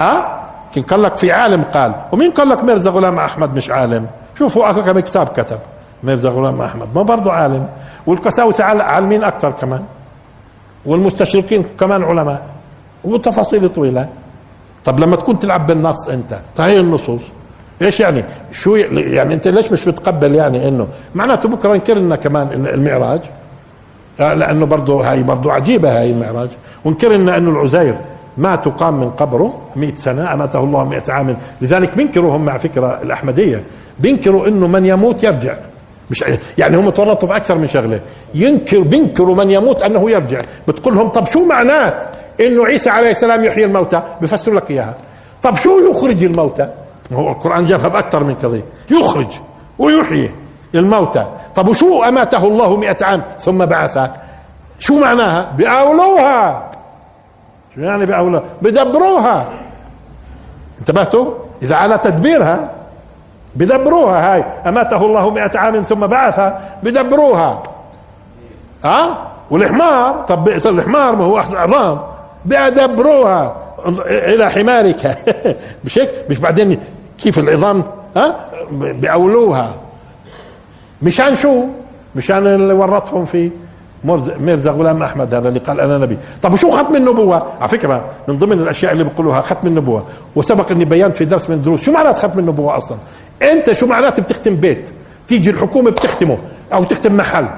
آه كان قال لك في عالم قال. ومين قال لك ميرزا غلام أحمد مش عالم؟ شوفوا كم كتاب كتب. ميرزا غلام أحمد. ما برضه عالم. والقساوسة عالمين أكثر كمان. والمستشرقين كمان علماء. وتفاصيل طويلة. طب لما تكون تلعب بالنص أنت فهي النصوص. إيش يعني؟ شو يعني أنت ليش مش بتقبل يعني انه معناته بكرة انكر لنا كمان المعراج. آه، لأنه برضه هاي برضه عجيبة هاي المعراج. وانكر لنا إنه العزير ما تقام من قبره 100 سنة أماته الله 100 عام. لذلك بينكروا هم مع فكرة الأحمدية. بينكروا أنه من يموت يرجع. مش يعني هم تورطوا في أكثر من شغلة. ينكر بينكروا من يموت أنه يرجع. بتقول لهم طب شو معنات أنه عيسى عليه السلام يحيي الموتى؟ بفسروا لك إياها. طب شو يخرج الموتى؟ هو القرآن جابها بأكثر من قضية يخرج ويحيي الموتى. طب وشو أماته الله مئة عام؟ ثم بعثه. شو معناها؟ بأولوها. شو يعني بأولوها بدبروها. انتبهتوا؟ إذا على تدبيرها بدبروها هاي. أماته الله مئة عام ثم بعثها بدبروها. ها؟ والحمار طب الحمار ما هو عظام. بدبروها. إلى حمارك. مش هيك؟ مش بعدين كيف العظام؟ ها؟ بأولوها. مشان شو؟ مشان اللي ورطهم في ميرزا غلام أحمد هذا اللي قال أنا نبي. طب وشو ختم النبوة؟ على فكرة من ضمن الأشياء اللي بيقولوها ختم النبوة. وسبق إني بينت في درس من الدروس شو معنات ختم النبوة أصلا؟ أنت شو معناته بتختم بيت؟ تيجي الحكومة بتختمه أو تختم محل.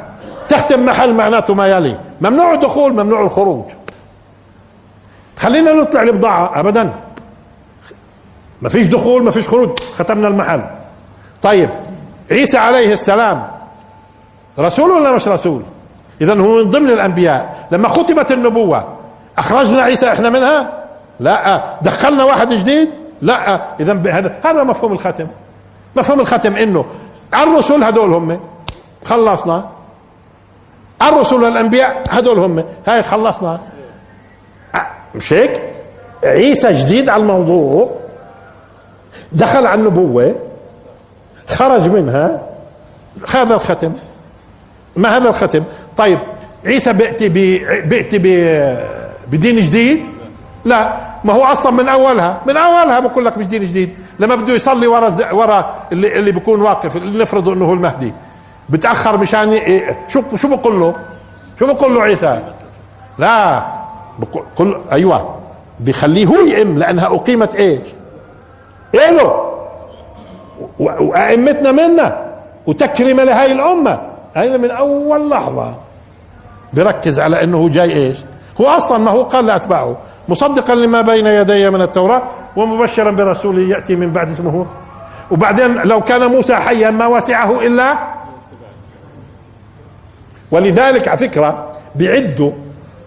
تختم محل معناته ما يلي. ممنوع الدخول ممنوع الخروج. خلينا نطلع البضاعة ابدا. ما فيش دخول ما فيش خروج. ختمنا المحل. طيب عيسى عليه السلام. رسول ولا مش رسول؟ اذا هو من ضمن الأنبياء. لما ختمت النبوة أخرجنا عيسى إحنا منها؟ لا. دخلنا واحد جديد؟ لا. اذا هذا هذا مفهوم الختم. مفهوم الختم إنه الرسل هدول هم. خلصنا. الرسل والأنبياء هدول هم. هاي خلصنا. مش هيك؟ عيسى جديد على الموضوع. دخل على النبوة. خرج منها. هذا الختم. ما هذا الختم؟ طيب عيسى بيأتي بيأتي بدين جديد؟ لا ما هو أصلا من أولها. من أولها بقول لك مش دين جديد. لما بده يصلي ورا ورا اللي, اللي بيكون واقف اللي نفرض إنه هو المهدي. بتأخر مشان شو شو بقول له؟ شو بقول له عيسى؟ لا بقول أيوه بخليه هو يئم لأنها أقيمت إيش؟ إله وأئمتنا منا وتكريم لهي الأمة. هذا من أول لحظة. بركز على أنه جاي إيش؟ هو أصلا ما هو قال لأتباعه. مصدقا لما بين يدي من التوراة ومبشرا برسول يأتي من بعد اسمه. وبعدين لو كان موسى حيا ما وسعه إلا. ولذلك على فكرة بعدوا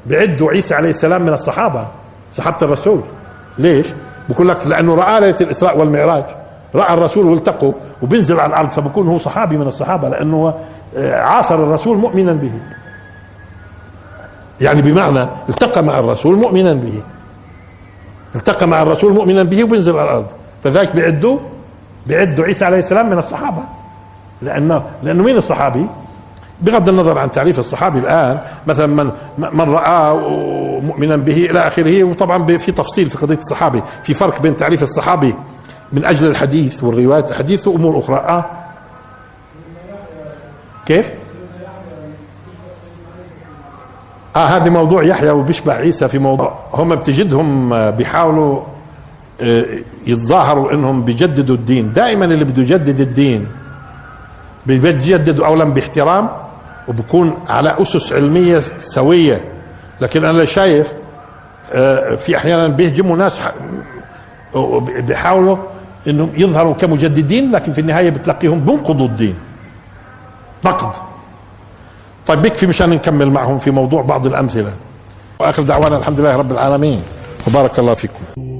بعدوا عيسى عليه السلام من الصحابة صحابة الرسول. ليش؟ بقول لك لأنه رأى ليلة الإسراء والمعراج. رأى الرسول والتقوا وبينزل على الأرض فبكون هو صحابي من الصحابة لأنه عاصر الرسول مؤمنا به. يعني بمعنى التقى مع الرسول مؤمنا به. التقى مع الرسول مؤمنا به وبينزل على الأرض. فذلك بيعدوا بيعدوا عيسى عليه السلام من الصحابة. لأنه لأنه مين الصحابي؟ بغض النظر عن تعريف الصحابي الآن مثلا من من رآه مؤمنا به إلى آخره وطبعا في تفصيل في قضية الصحابي في فرق بين تعريف الصحابي من أجل الحديث والرواية الحديث وأمور أخرى. آه. كيف؟ آه هذا موضوع يحيى وبيشبه عيسى في موضوع. هم بتجدهم بيحاولوا آه، يتظاهروا إنهم بيجددوا الدين. دائما اللي بده يجدد الدين بيجددوا اولا باحترام وبكون على أسس علمية سوية. لكن أنا شايف آه، في أحيانا بيهجموا ناس بيحاولوا إنهم يظهروا كمجددين لكن في النهاية بتلاقيهم بينقضوا الدين. نقد طيب بيكفي مشان نكمل معهم في موضوع بعض الأمثلة. وآخر دعوانا الحمد لله رب العالمين. وبارك الله فيكم.